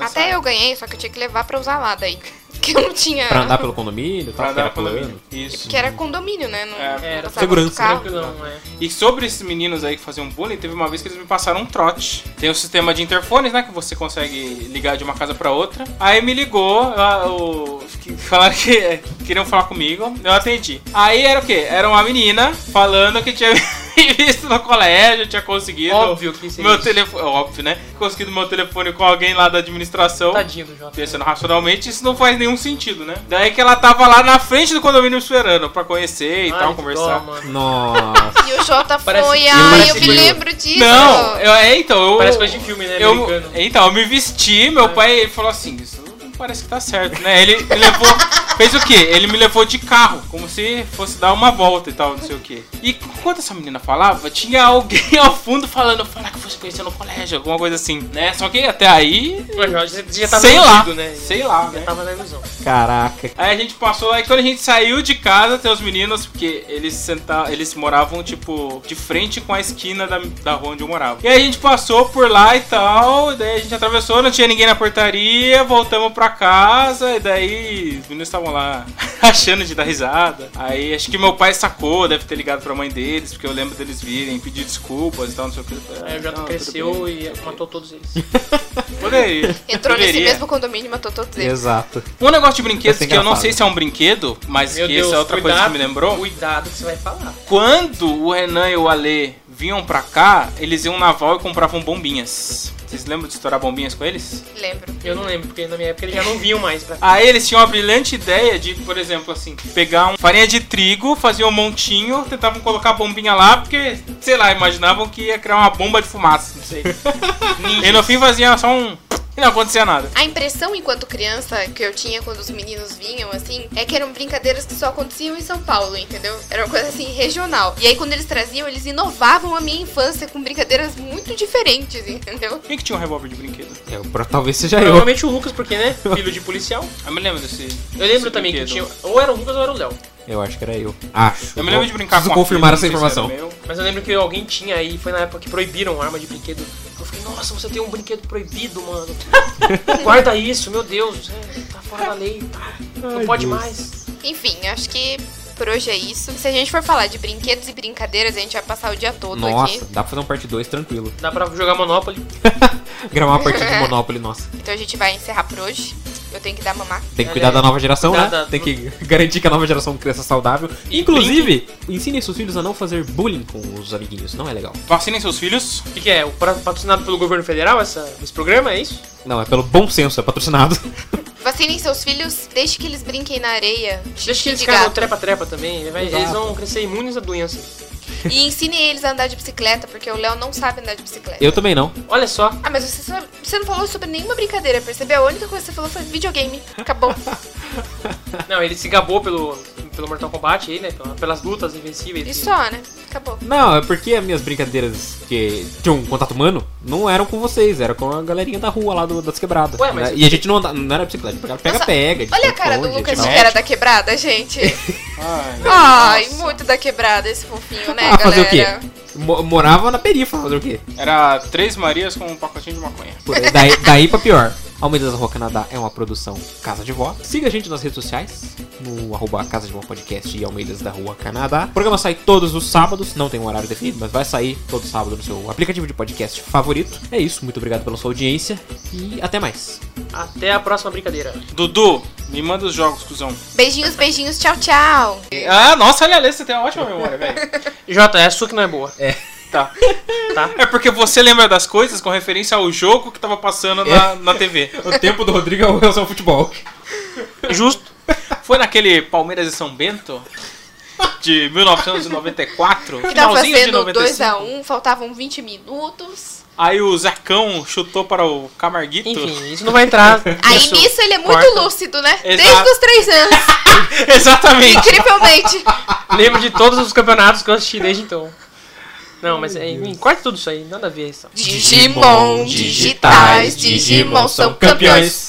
Speaker 2: Até eu ganhei, só que eu tinha que levar pra usar lá daí. Eu não tinha.
Speaker 3: Pra andar pelo condomínio
Speaker 4: Pra
Speaker 3: tal, que
Speaker 4: andar
Speaker 3: era
Speaker 4: pelo
Speaker 3: plano.
Speaker 4: Isso.
Speaker 2: Porque era condomínio, né? Não,
Speaker 4: É,
Speaker 2: não
Speaker 1: era
Speaker 3: segurança,
Speaker 2: carro.
Speaker 1: Tranquilão, é.
Speaker 4: E sobre esses meninos aí que faziam bullying, teve uma vez que eles me passaram um trote. Tem um sistema de interfones, né? Que você consegue ligar de uma casa pra outra. Aí me ligou, eu- o- que- falaram que queriam falar comigo, eu atendi. Aí era o quê? Era uma menina falando que tinha visto no colégio, tinha conseguido.
Speaker 1: Óbvio que seria
Speaker 4: Meu
Speaker 1: isso.
Speaker 4: telefone. Óbvio, né? Conseguido meu telefone com alguém lá da administração.
Speaker 1: Tadinho do Jota.
Speaker 4: Pensando racionalmente, isso não faz nenhum sentido, né? Daí que ela tava lá na frente do condomínio esperando pra conhecer e
Speaker 1: Ai,
Speaker 4: tal, conversar.
Speaker 1: dó.
Speaker 3: Nossa.
Speaker 2: E o Jota
Speaker 1: Parece-
Speaker 2: foi,
Speaker 1: e
Speaker 2: ai,
Speaker 1: parece
Speaker 2: eu me lembro disso.
Speaker 4: Não, eu, é, então, eu.
Speaker 1: Parece coisa de filme, né?
Speaker 4: eu, então, eu me vesti, meu pai falou assim, isso não parece que tá certo, né? Ele me levou. Fez o quê? Ele me levou de carro, como se fosse dar uma volta e tal, não sei o quê. E enquanto essa menina falava, tinha alguém ao fundo falando, falar que você conheceu no colégio, alguma coisa assim, né? Só que até aí.
Speaker 1: Mas já, já, já tava
Speaker 4: sei lá,
Speaker 1: iludido, né?
Speaker 4: sei lá,
Speaker 1: Já
Speaker 4: né?
Speaker 1: tava na ilusão.
Speaker 3: Caraca.
Speaker 4: Aí a gente passou, aí quando a gente saiu de casa, tem os meninos, porque eles senta, eles moravam, tipo, de frente com a esquina da, da rua onde eu morava. E aí a gente passou por lá e tal, e daí a gente atravessou, não tinha ninguém na portaria, voltamos pra casa, e daí os meninos estavam lá achando de dar risada. Aí acho que meu pai sacou, deve ter ligado pra mãe deles, porque eu lembro deles virem, pedir desculpas e tal, não sei o que.
Speaker 1: Aí o Jota
Speaker 4: Não,
Speaker 1: cresceu e matou todos eles.
Speaker 4: Poderia.
Speaker 2: Entrou nesse
Speaker 4: Poderia.
Speaker 2: mesmo condomínio e matou todos eles.
Speaker 3: Exato.
Speaker 4: Um negócio de brinquedos que eu não sei se é um brinquedo, mas
Speaker 1: Meu
Speaker 4: que
Speaker 1: Deus,
Speaker 4: essa é outra coisa que me lembrou.
Speaker 1: Cuidado que você vai falar.
Speaker 4: Quando o Renan e o Ale vinham pra cá, eles iam na Val e compravam bombinhas. Vocês lembram de estourar bombinhas com eles?
Speaker 2: Lembro.
Speaker 1: Eu não lembro, porque na minha época eles já não vinham mais pra
Speaker 4: Aí eles tinham a brilhante ideia de, por exemplo, assim, pegar um farinha de trigo, faziam um montinho, tentavam colocar a bombinha lá, porque, sei lá, imaginavam que ia criar uma bomba de fumaça, não sei. e no fim fazia só um. E não acontecia nada.
Speaker 2: A impressão enquanto criança que eu tinha quando os meninos vinham, assim, é que eram brincadeiras que só aconteciam em São Paulo, entendeu? Era uma coisa assim, regional. E aí quando eles traziam, eles inovavam a minha infância com brincadeiras muito diferentes, entendeu?
Speaker 4: Quem que tinha um revólver de brinquedo?
Speaker 3: É, pra- talvez seja eu.
Speaker 1: Provavelmente o Lucas, porque, né? Filho de policial.
Speaker 4: Eu me lembro desse.
Speaker 1: Eu lembro também que
Speaker 4: brinquedo.
Speaker 1: tinha. Ou era o Lucas ou era o Léo.
Speaker 3: Eu acho que era eu. Acho.
Speaker 4: Eu me lembro de brincar
Speaker 3: Preciso
Speaker 4: com
Speaker 3: confirmar essa informação.
Speaker 4: meu.
Speaker 1: Mas eu lembro que alguém tinha aí, foi na época que proibiram arma de brinquedo. Eu fiquei, nossa, você tem um brinquedo proibido, mano. Guarda isso, meu Deus. É, tá fora da lei, tá. Não
Speaker 3: Ai,
Speaker 1: pode
Speaker 3: Deus.
Speaker 1: mais.
Speaker 2: Enfim, acho que por hoje é isso. Se a gente for falar de brinquedos e brincadeiras, a gente vai passar o dia todo
Speaker 3: Nossa,
Speaker 2: aqui.
Speaker 3: dá pra fazer um parte 2 tranquilo.
Speaker 1: Dá pra jogar Monopoly.
Speaker 3: Gravar uma partida de Monopoly, nossa.
Speaker 2: Então a gente vai encerrar por hoje. Eu tenho que dar mamar.
Speaker 3: Tem que cuidar da nova geração,
Speaker 1: Cuidar
Speaker 3: né?
Speaker 1: da-
Speaker 3: Tem que garantir que a nova geração cresça saudável.
Speaker 1: E
Speaker 3: Inclusive, ensinem seus filhos a não fazer bullying com os amiguinhos. Não é legal.
Speaker 4: Vacinem seus filhos.
Speaker 1: O que, que é? O patrocinado pelo governo federal, essa, esse programa, é isso?
Speaker 3: Não, é pelo bom senso, é patrocinado.
Speaker 2: Vacinem seus filhos, deixe que eles brinquem na areia.
Speaker 1: Deixa que eles
Speaker 2: de gato.
Speaker 1: trepa-trepa também. eles vão crescer imunes à doença.
Speaker 2: E ensinem eles a andar de bicicleta, porque o Léo não sabe andar de bicicleta.
Speaker 3: Eu também não.
Speaker 1: Olha só.
Speaker 2: Ah, mas você, só- você não falou sobre nenhuma brincadeira, percebeu? A única coisa que você falou foi videogame. Acabou.
Speaker 1: Não, ele se gabou pelo, pelo Mortal Kombat aí, né? pela- Pelas lutas invencíveis.
Speaker 2: E só, né? Acabou.
Speaker 3: Não, é porque as minhas brincadeiras que tinham um contato humano não eram com vocês, era com a galerinha da rua lá do- das quebradas.
Speaker 1: Ué, mas-
Speaker 3: né? E a gente não, anda, não era bicicleta, pegava
Speaker 2: Nossa,
Speaker 3: pega-pega.
Speaker 2: Olha a cara do
Speaker 3: esconde,
Speaker 2: Lucas que era da quebrada, gente.
Speaker 4: Ai,
Speaker 2: Ai, muito da quebrada esse fofinho, né,
Speaker 3: Ah, fazer
Speaker 2: galera?
Speaker 3: o quê? Mo- morava na perifa, fazer o quê?
Speaker 4: Era Três Marias com um pacotinho de maconha.
Speaker 3: Daí, daí pra pior. Almeida da Rua Canadá é uma produção Casa de Vó. Siga a gente nas redes sociais, no arroba Casa de Vó Podcast e Almeidas da Rua Canadá. O programa sai todos os sábados, não tem um horário definido, mas vai sair todo sábado no seu aplicativo de podcast favorito. É isso, muito obrigado pela sua audiência e até mais.
Speaker 1: Até a próxima brincadeira.
Speaker 4: Dudu, me manda os jogos, cuzão.
Speaker 2: Beijinhos, beijinhos, tchau, tchau.
Speaker 4: Ah, nossa, olha ali, você tem uma ótima memória, velho.
Speaker 1: Jota, é a sua que não é boa.
Speaker 4: Tá.
Speaker 1: Tá.
Speaker 4: É porque você lembra das coisas com referência ao jogo que tava passando na, na TV.
Speaker 3: O tempo do Rodrigo é o ao futebol.
Speaker 1: Justo.
Speaker 4: Foi naquele Palmeiras e São Bento de 1994,
Speaker 2: Que tava
Speaker 4: finalzinho de
Speaker 2: fazendo
Speaker 4: 95.
Speaker 2: 2x1, faltavam 20 minutos.
Speaker 4: Aí o Zacão chutou para o Camarguito.
Speaker 1: Enfim, isso não vai entrar.
Speaker 2: Aí
Speaker 1: nisso.
Speaker 2: nisso ele é muito
Speaker 1: Corta.
Speaker 2: lúcido, né?
Speaker 4: Exato.
Speaker 2: Desde os 3 anos.
Speaker 4: Exatamente.
Speaker 2: Incrivelmente.
Speaker 1: Lembro de todos os campeonatos que eu assisti desde então. Não, mas é, enfim, corta tudo isso aí, nada a ver isso.
Speaker 2: Digimon, digitais, Digimon são campeões.